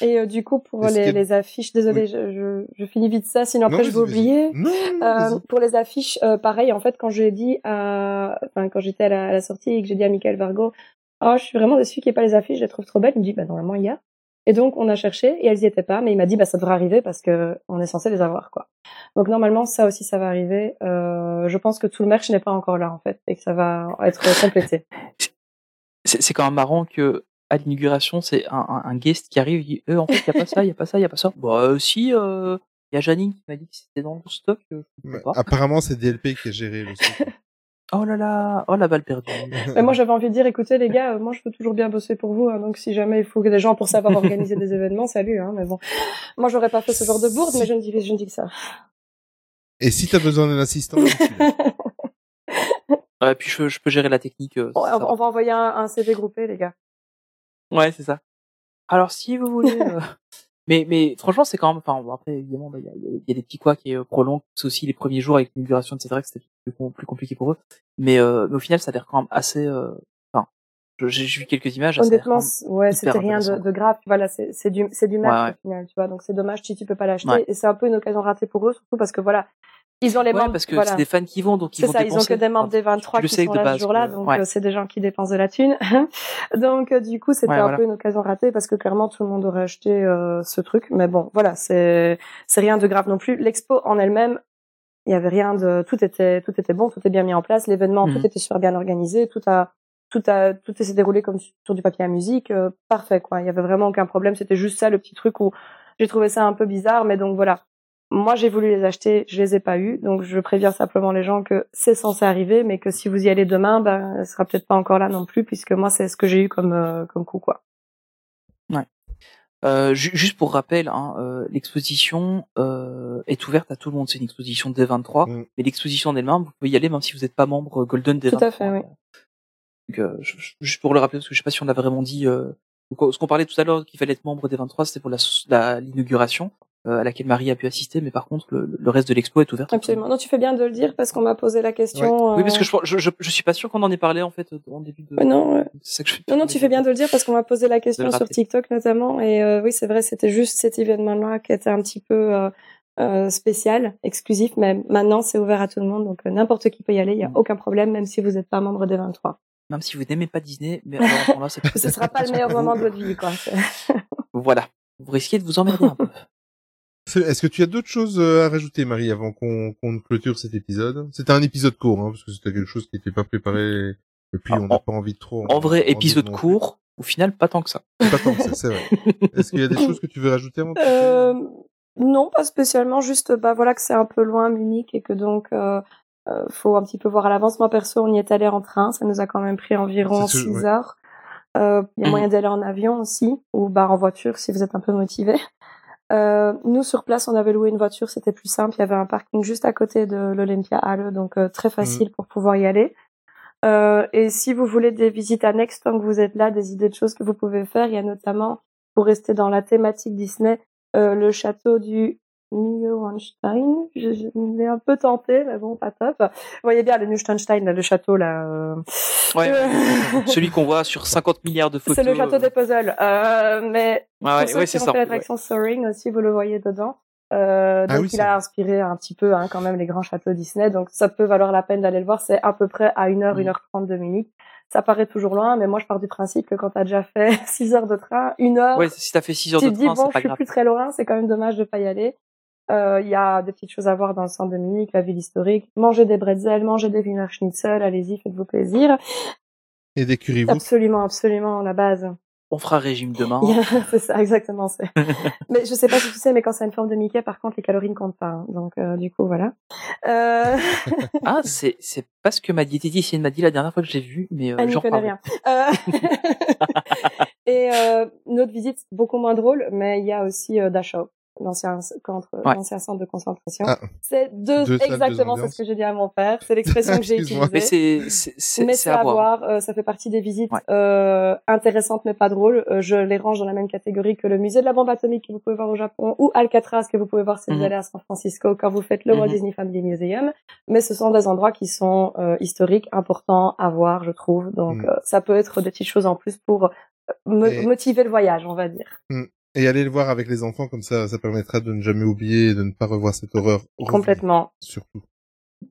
Et euh, du coup, pour les, que- les affiches, désolé, Oui. je, je, je finis vite ça, sinon après Non, je vais oublier. Non, Euh, pour les affiches, euh, pareil, en fait, quand j'ai dit à, enfin, quand j'étais à la, à la sortie et que j'ai dit à Michael Vargo, oh, je suis vraiment déçue qu'il n'y ait pas les affiches, je les trouve trop belles. Il me dit, bah, normalement, il y a. Et donc, on a cherché et elles y étaient pas, mais il m'a dit, bah, ça devrait arriver parce que on est censé les avoir, quoi. Donc, normalement, ça aussi, ça va arriver. Euh, je pense que tout le merch n'est pas encore là, en fait, et que ça va être complété. c'est quand même marrant que à l'inauguration, c'est un, un, un guest qui arrive, il dit euh, en fait, il y a pas ça, il y a pas ça, il y a pas ça. Bah euh, si, euh, il y a Janine qui m'a dit que c'était dans le stock. euh, je pas. Apparemment, c'est DLP qui a géré le. Oh là là, oh la balle perdue. Mais moi, j'avais envie de dire, écoutez, les gars, euh, moi, je veux toujours bien bosser pour vous, hein, donc si jamais il faut que des gens pour savoir organiser des événements, salut, hein, mais bon. Moi, j'aurais pas fait ce genre de bourde, mais je ne dis, je ne dis que ça. Et si t'as besoin d'un assistant. Ouais, puis je, je peux gérer la technique. euh, On, va. on va envoyer un, un CV groupé, les gars. Ouais, c'est ça. Alors si vous voulez, euh, mais mais franchement, c'est quand même. Enfin, bon, après évidemment, bah, il y, a, il y a- y a des petits quoi qui est prolongent. Aussi les premiers jours avec l'inauguration, etc. que c'était plus, plus compliqué pour eux. Mais, euh, mais au final, ça a l'air quand même assez. euh, Enfin, je- j'ai vu quelques images. Honnêtement, ouais, c'était rien de, de grave. Voilà, c'est c'est du, c'est du Ouais, ouais. au final, tu vois. Donc c'est dommage si tu peux pas l'acheter. Ouais. Et c'est un peu une occasion ratée pour eux, surtout parce que voilà, ils ont les Ouais, membres. parce que voilà. c'est des fans qui vont, donc ils C'est vont ça, ils ont que des membres des 23 tu le qui sont là ce jour-là, donc ouais. euh, c'est des gens qui dépensent de la thune. donc euh, du coup, c'était Ouais, un voilà. peu une occasion ratée parce que clairement tout le monde aurait acheté euh, ce truc. Mais bon, voilà, c'est c'est rien de grave non plus. L'expo en elle-même, il y avait rien de, tout était tout était bon, tout est bien mis en place. L'événement, Mhm. tout était super bien organisé, tout a tout a tout s'est déroulé comme sur du papier à musique, euh, parfait quoi. Il y avait vraiment aucun problème. C'était juste ça le petit truc où j'ai trouvé ça un peu bizarre, mais donc voilà. Moi, j'ai voulu les acheter, je les ai pas eus, donc je préviens simplement les gens que c'est censé arriver, mais que si vous y allez demain, ben, elle sera peut-être pas encore là non plus, puisque moi, c'est ce que j'ai eu comme euh, comme coup, quoi. Euh, ju- juste pour rappel, hein, euh, l'exposition euh, est ouverte à tout le monde. C'est une exposition D23, Mm. mais l'exposition en elle-même, vous pouvez y aller même si vous n'êtes pas membre Golden D23. Tout à fait, oui. Donc, euh, juste pour le rappeler, parce que je sais pas si on l'a vraiment dit. Euh, donc, ce qu'on parlait tout à l'heure qu'il fallait être membre des 23, c'était pour la la- l'inauguration euh, à laquelle Marie a pu assister, mais par contre, le, le reste de l'expo est ouvert. Absolument. Non, tu fais bien de le dire parce qu'on m'a posé la question. Oui, parce euh, que je, je, je, je suis pas sûr qu'on en ait parlé en fait en début de. Non, ça que je Non, non, tu fais bien de le dire parce qu'on m'a posé la question sur. TikTok notamment. Et euh, oui, c'est vrai, c'était juste cet événement-là qui était un petit peu euh, euh, spécial, exclusif. Mais maintenant, c'est ouvert à tout le monde. Donc, euh, n'importe qui peut y aller. Il n'y a Mm. aucun problème, même si vous n'êtes pas membre des 23. même si vous n'aimez pas Disney, mais alors, à ce Ce sera pas le meilleur moment de votre vie, quoi. Voilà. Vous risquez de vous emmerder un peu. Est-ce que tu as d'autres choses euh, à rajouter, Marie, avant qu'on qu'on clôture cet épisode? C'était un épisode court, hein, parce que c'était quelque chose qui n'était pas préparé, et puis En- on n'a pas envie de trop. En vrai, en épisode court, au final, pas tant que ça. Pas tant que ça, c'est vrai. Est-ce qu'il y a des choses que tu veux rajouter avant de Euh, non, pas spécialement. Juste, bah voilà que c'est un peu loin Munich et que donc euh, euh, faut un petit peu voir à l'avance. Moi perso, on y est allé en train. Ça nous a quand même pris environ C'est ce- 6 ouais. heures. Euh, Il y a Mhm. moyen d'aller en avion aussi ou bah en voiture si vous êtes un peu motivé. Euh, nous sur place, on avait loué une voiture, c'était plus simple. Il y avait un parking juste à côté de l'Olympia Halle, donc euh, très facile pour pouvoir y aller. Euh, et si vous voulez des visites annexes tant que vous êtes là, des idées de choses que vous pouvez faire, il y a notamment, pour rester dans la thématique Disney, euh, le château du Neuschwanstein. Je, je m'ai un peu tenté, mais bon, pas top. Vous voyez bien le Neuschwanstein, là, le château là. euh, Ouais. Celui qu'on voit sur 50 milliards de photos. c'est le château euh, des puzzles. Euh, mais Ouais, pour ouais, ceux ouais, qui c'est ont ça. fait l'attraction Soaring aussi, vous le voyez dedans. Euh, Ah donc oui, il a inspiré un petit peu hein, quand même les grands châteaux Disney. Donc ça peut valoir la peine d'aller le voir. C'est à peu près à 1h, Mhm. 1h30 de Munich. Ça paraît toujours loin, mais moi je pars du principe que quand t'as déjà fait 6 heures de train, une heure, Ouais, si t'as fait 6 heures tu de te dis train, bon, je suis grave. plus très loin, c'est quand même dommage de pas y aller. Euh, Il y a des petites choses à voir dans le centre de Munich, la ville historique. Manger des bretzels, manger des Wiener Schnitzel, allez-y, faites-vous plaisir. Et des currywurst Absolument, absolument, la base. On fera régime demain. C'est ça, exactement. mais je sais pas si tu sais, mais quand c'est une forme de Mickey, par contre, les calories ne comptent pas. hein. Donc, euh, du coup, voilà. Euh... Ah, c'est, c'est pas ce que ma diététicienne m'a dit la dernière fois que j'ai vu, mais euh, j'en parle. rien. Euh... Et euh, notre visite, beaucoup moins drôle, mais il y a aussi euh, Dachau, l'ancien centre, Ouais. l'ancien centre de concentration. Ah. C'est deux, exactement, c'est ce que j'ai dit à mon père. C'est l'expression que j'ai utilisée. c'est, c'est, c'est, mais c'est à à voir. voir. euh, ça fait partie des visites Ouais. euh, intéressantes mais pas drôles. Euh, je les range dans la même catégorie que le musée de la bombe atomique que vous pouvez voir au Japon ou Alcatraz que vous pouvez voir si vous Mhm. allez à San Francisco quand vous faites le Walt Mhm. Disney Family Museum. Mais ce sont des endroits qui sont euh, historiques, importants à voir, je trouve. Donc euh, ça peut être des petites choses en plus pour me- Et- motiver le voyage, on va dire. Et aller le voir avec les enfants, comme ça, ça permettra de ne jamais oublier et de ne pas revoir cette horreur. revue, Complètement. Surtout.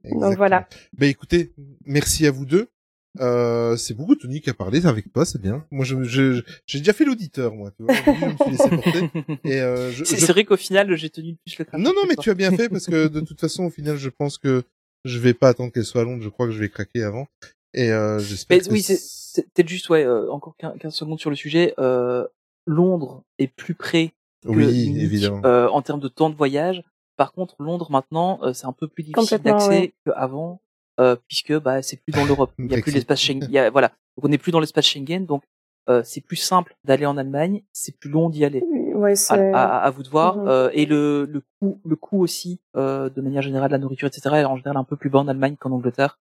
Donc voilà. Ben écoutez, merci à vous deux. Euh, c'est beaucoup Tony qui a parlé avec toi, c'est bien. Moi, je, je- j'ai déjà fait l'auditeur, moi. Tu vois, je me suis laissé porter. Et euh, je, c'est, je- vrai qu'au final, j'ai tenu le plus le crash. Non, non, mais tu as bien fait parce que de toute façon, au final, je pense que je vais pas attendre qu'elle soit à Londres. Je crois que je vais craquer avant. Et euh, j'espère. Mais que oui, c'est, c'est peut-être juste, ouais, euh, encore 15, 15 secondes sur le sujet. Euh, Londres est plus près que Oui, Munich, évidemment. euh, en termes de temps de voyage. Par contre, Londres maintenant, euh, c'est un peu plus difficile d'accès ouais. qu'avant, euh, puisque bah c'est plus dans l'Europe. Il y a plus l'espace Schengen. il y a- voilà, donc on n'est plus dans l'espace Schengen, donc euh, c'est plus simple d'aller en Allemagne, c'est plus long d'y aller. Ouais, À, c'est à- à vous de voir. Mhm. Euh, et le, le coût, le coût aussi, euh, de manière générale, la nourriture, etc. est en général un peu plus bas en Allemagne qu'en Angleterre.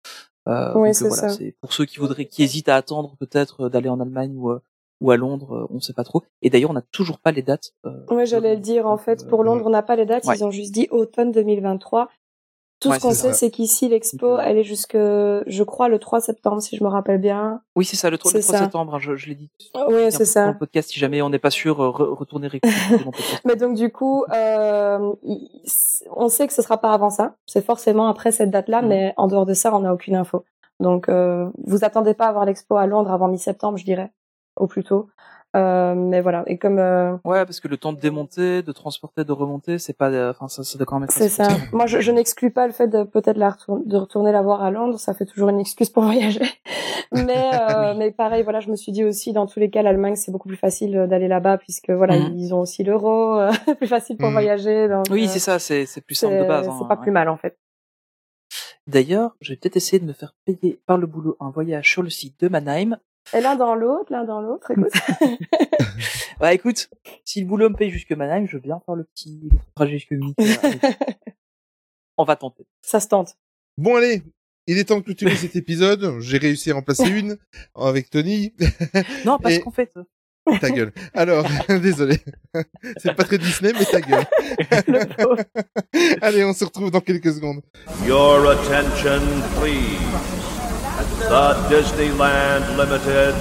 Euh, Oui, donc, c'est voilà, ça. pour ceux qui voudraient, qui hésitent à attendre peut-être d'aller en Allemagne ou euh, ou à Londres, euh, on sait pas trop. Et d'ailleurs, on n'a toujours pas les dates. Euh, Ouais, j'allais le dire. En donc, fait, euh, pour Londres, on n'a pas les dates. ouais. Ils ont juste dit automne 2023. Tout Ouais, ce qu'on sait, c'est qu'ici, l'expo, euh, elle est jusque, je crois, le 3 septembre, si je me rappelle bien. Oui, c'est ça, le 3, le C'est 3 ça. septembre, hein, je, je l'ai dit. Oui, Dans c'est le ça. podcast, si jamais on n'est pas sûr, euh, re- retournez réécouter. Mais donc, du coup, euh, on sait que ce sera pas avant ça. C'est forcément après cette date-là, Mhm. mais en dehors de ça, on n'a aucune info. Donc, euh, vous attendez pas à avoir l'expo à Londres avant mi-septembre, je dirais, au plus tôt. Euh, mais voilà. Et comme, euh, Ouais, parce que le temps de démonter, de transporter, de remonter, c'est pas, euh, enfin, ça, ça doit quand même. C'est ça. Moi, je, je n'exclus pas le fait de peut-être la de retourner la voir à Londres. Ça fait toujours une excuse pour voyager. Mais, euh, mais pareil, voilà, je me suis dit aussi, dans tous les cas, l'Allemagne, c'est beaucoup plus facile euh, d'aller là-bas puisque voilà, Mhm. ils ont aussi l'euro, euh, plus facile pour Mhm. voyager. Donc, Oui, euh, c'est ça, c'est, c'est plus simple de base. hein, c'est pas ouais. plus mal en fait. D'ailleurs, je vais peut-être essayer de me faire payer par le boulot un voyage sur le site de Mannheim. Et l'un dans l'autre, l'un dans l'autre, écoute. Bah écoute, si le boulot me paye jusque Mannheim, je veux bien faire le petit trajet jusque Munich. On va tenter. ça se tente. Bon allez, il est temps de clôturer cet épisode. J'ai réussi à remplacer une avec Tony. Non, parce Et- qu'en fait, euh, ta gueule. Alors, désolé. C'est pas très Disney, mais ta gueule. Allez, on se retrouve dans quelques secondes. Your attention, please. The Disneyland Limited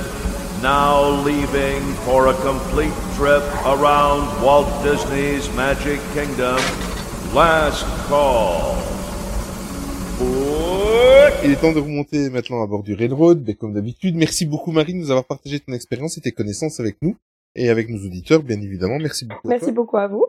now leaving for a complete trip around Walt Disney's Magic Kingdom. Last call. Il est temps de remonter maintenant à bord du Railroad, mais comme d'habitude, merci beaucoup Marie de nous avoir partagé ton expérience et tes connaissances avec nous et avec nos auditeurs, bien évidemment. Merci beaucoup. à Merci toi. beaucoup à vous.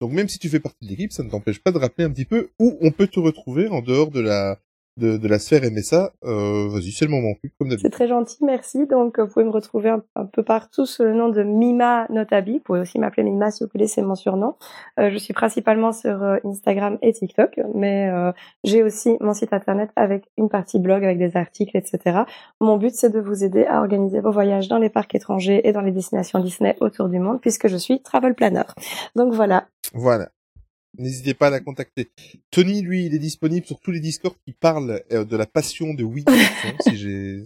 Donc même si tu fais partie de l'équipe, ça ne t'empêche pas de rappeler un petit peu où on peut te retrouver en dehors de la de, de la sphère MSA. Euh, Vas-y, c'est le moment comme C'est très gentil, merci. Donc, euh, vous pouvez me retrouver un, un peu partout sous le nom de Mima Notabi. Vous pouvez aussi m'appeler Mima si vous voulez, c'est mon surnom. Euh, je suis principalement sur euh, Instagram et TikTok, mais euh, j'ai aussi mon site internet avec une partie blog avec des articles, etc. Mon but, c'est de vous aider à organiser vos voyages dans les parcs étrangers et dans les destinations Disney autour du monde, puisque je suis travel planner. Donc voilà. Voilà. N'hésitez pas à la contacter. Tony, lui, il est disponible sur tous les Discords qui parlent euh, de la passion de Wii. si j'ai.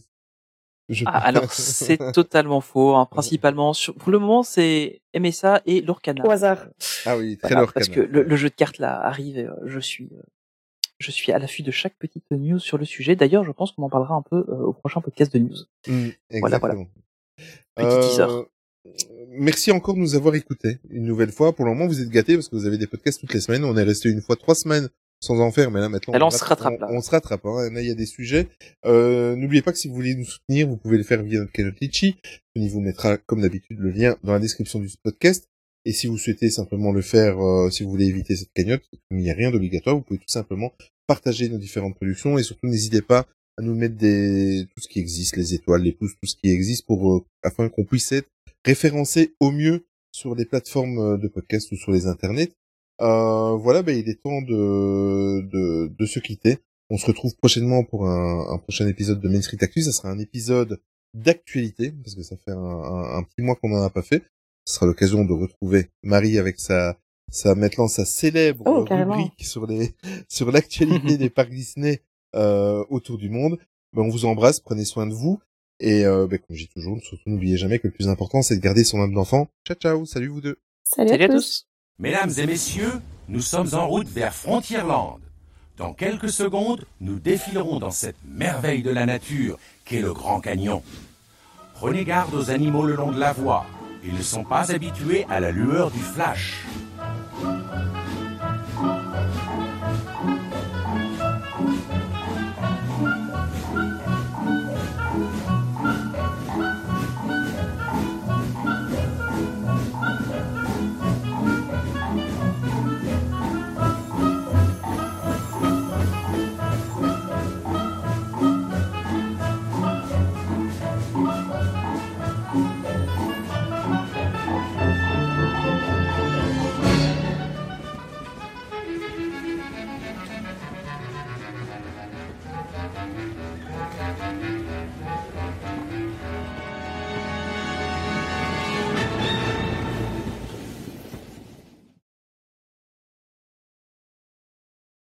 Je... Ah, alors c'est totalement faux. hein. Principalement, sur... pour le moment, c'est MSA et Lorcana. Au hasard. Ah oui, très Voilà, parce que le, le jeu de cartes là arrive. Et, euh, je suis, euh, je suis à l'affût de chaque petite news sur le sujet. D'ailleurs, je pense qu'on en parlera un peu euh, au prochain podcast de news. Mm, Voilà, voilà. exactement. Petit teaser. Merci encore de nous avoir écoutés une nouvelle fois. Pour le moment, vous êtes gâtés parce que vous avez des podcasts toutes les semaines. On est resté une fois trois semaines sans en faire, mais là maintenant, là, on rat- se rattrape, là. On, on se rattrape. Hein. Là, il y a des sujets. Euh, N'oubliez pas que si vous voulez nous soutenir, vous pouvez le faire via notre cagnotte Litchi. Tony vous mettra, comme d'habitude, le lien dans la description du podcast. Et si vous souhaitez simplement le faire, euh, si vous voulez éviter cette cagnotte, il n'y a rien d'obligatoire. Vous pouvez tout simplement partager nos différentes productions et surtout n'hésitez pas à nous mettre des tout ce qui existe, les étoiles, les pouces, tout ce qui existe pour euh, afin qu'on puisse être référencé au mieux sur les plateformes euh, de podcast ou sur les internets. Euh, voilà, ben, il est temps de, de de se quitter. On se retrouve prochainement pour un, un prochain épisode de Main Street Actu. Ça sera un épisode d'actualité parce que ça fait un, un- un petit mois qu'on n'en a pas fait. Ce sera l'occasion de retrouver Marie avec sa sa maintenant sa célèbre Oh, rubrique sur les sur l'actualité des parcs Disney euh, autour du monde. Ben, on vous embrasse, prenez soin de vous. Et euh, ben, comme je dis toujours, surtout n'oubliez jamais que le plus important, c'est de garder son âme d'enfant. Ciao, ciao, salut vous deux. Salut, Salut à à tous. tous. Mesdames et messieurs, nous sommes en route vers Frontierland. Dans quelques secondes, nous défilerons dans cette merveille de la nature qu'est le Grand Canyon. Prenez garde aux animaux le long de la voie. Ils ne sont pas habitués à la lueur du flash.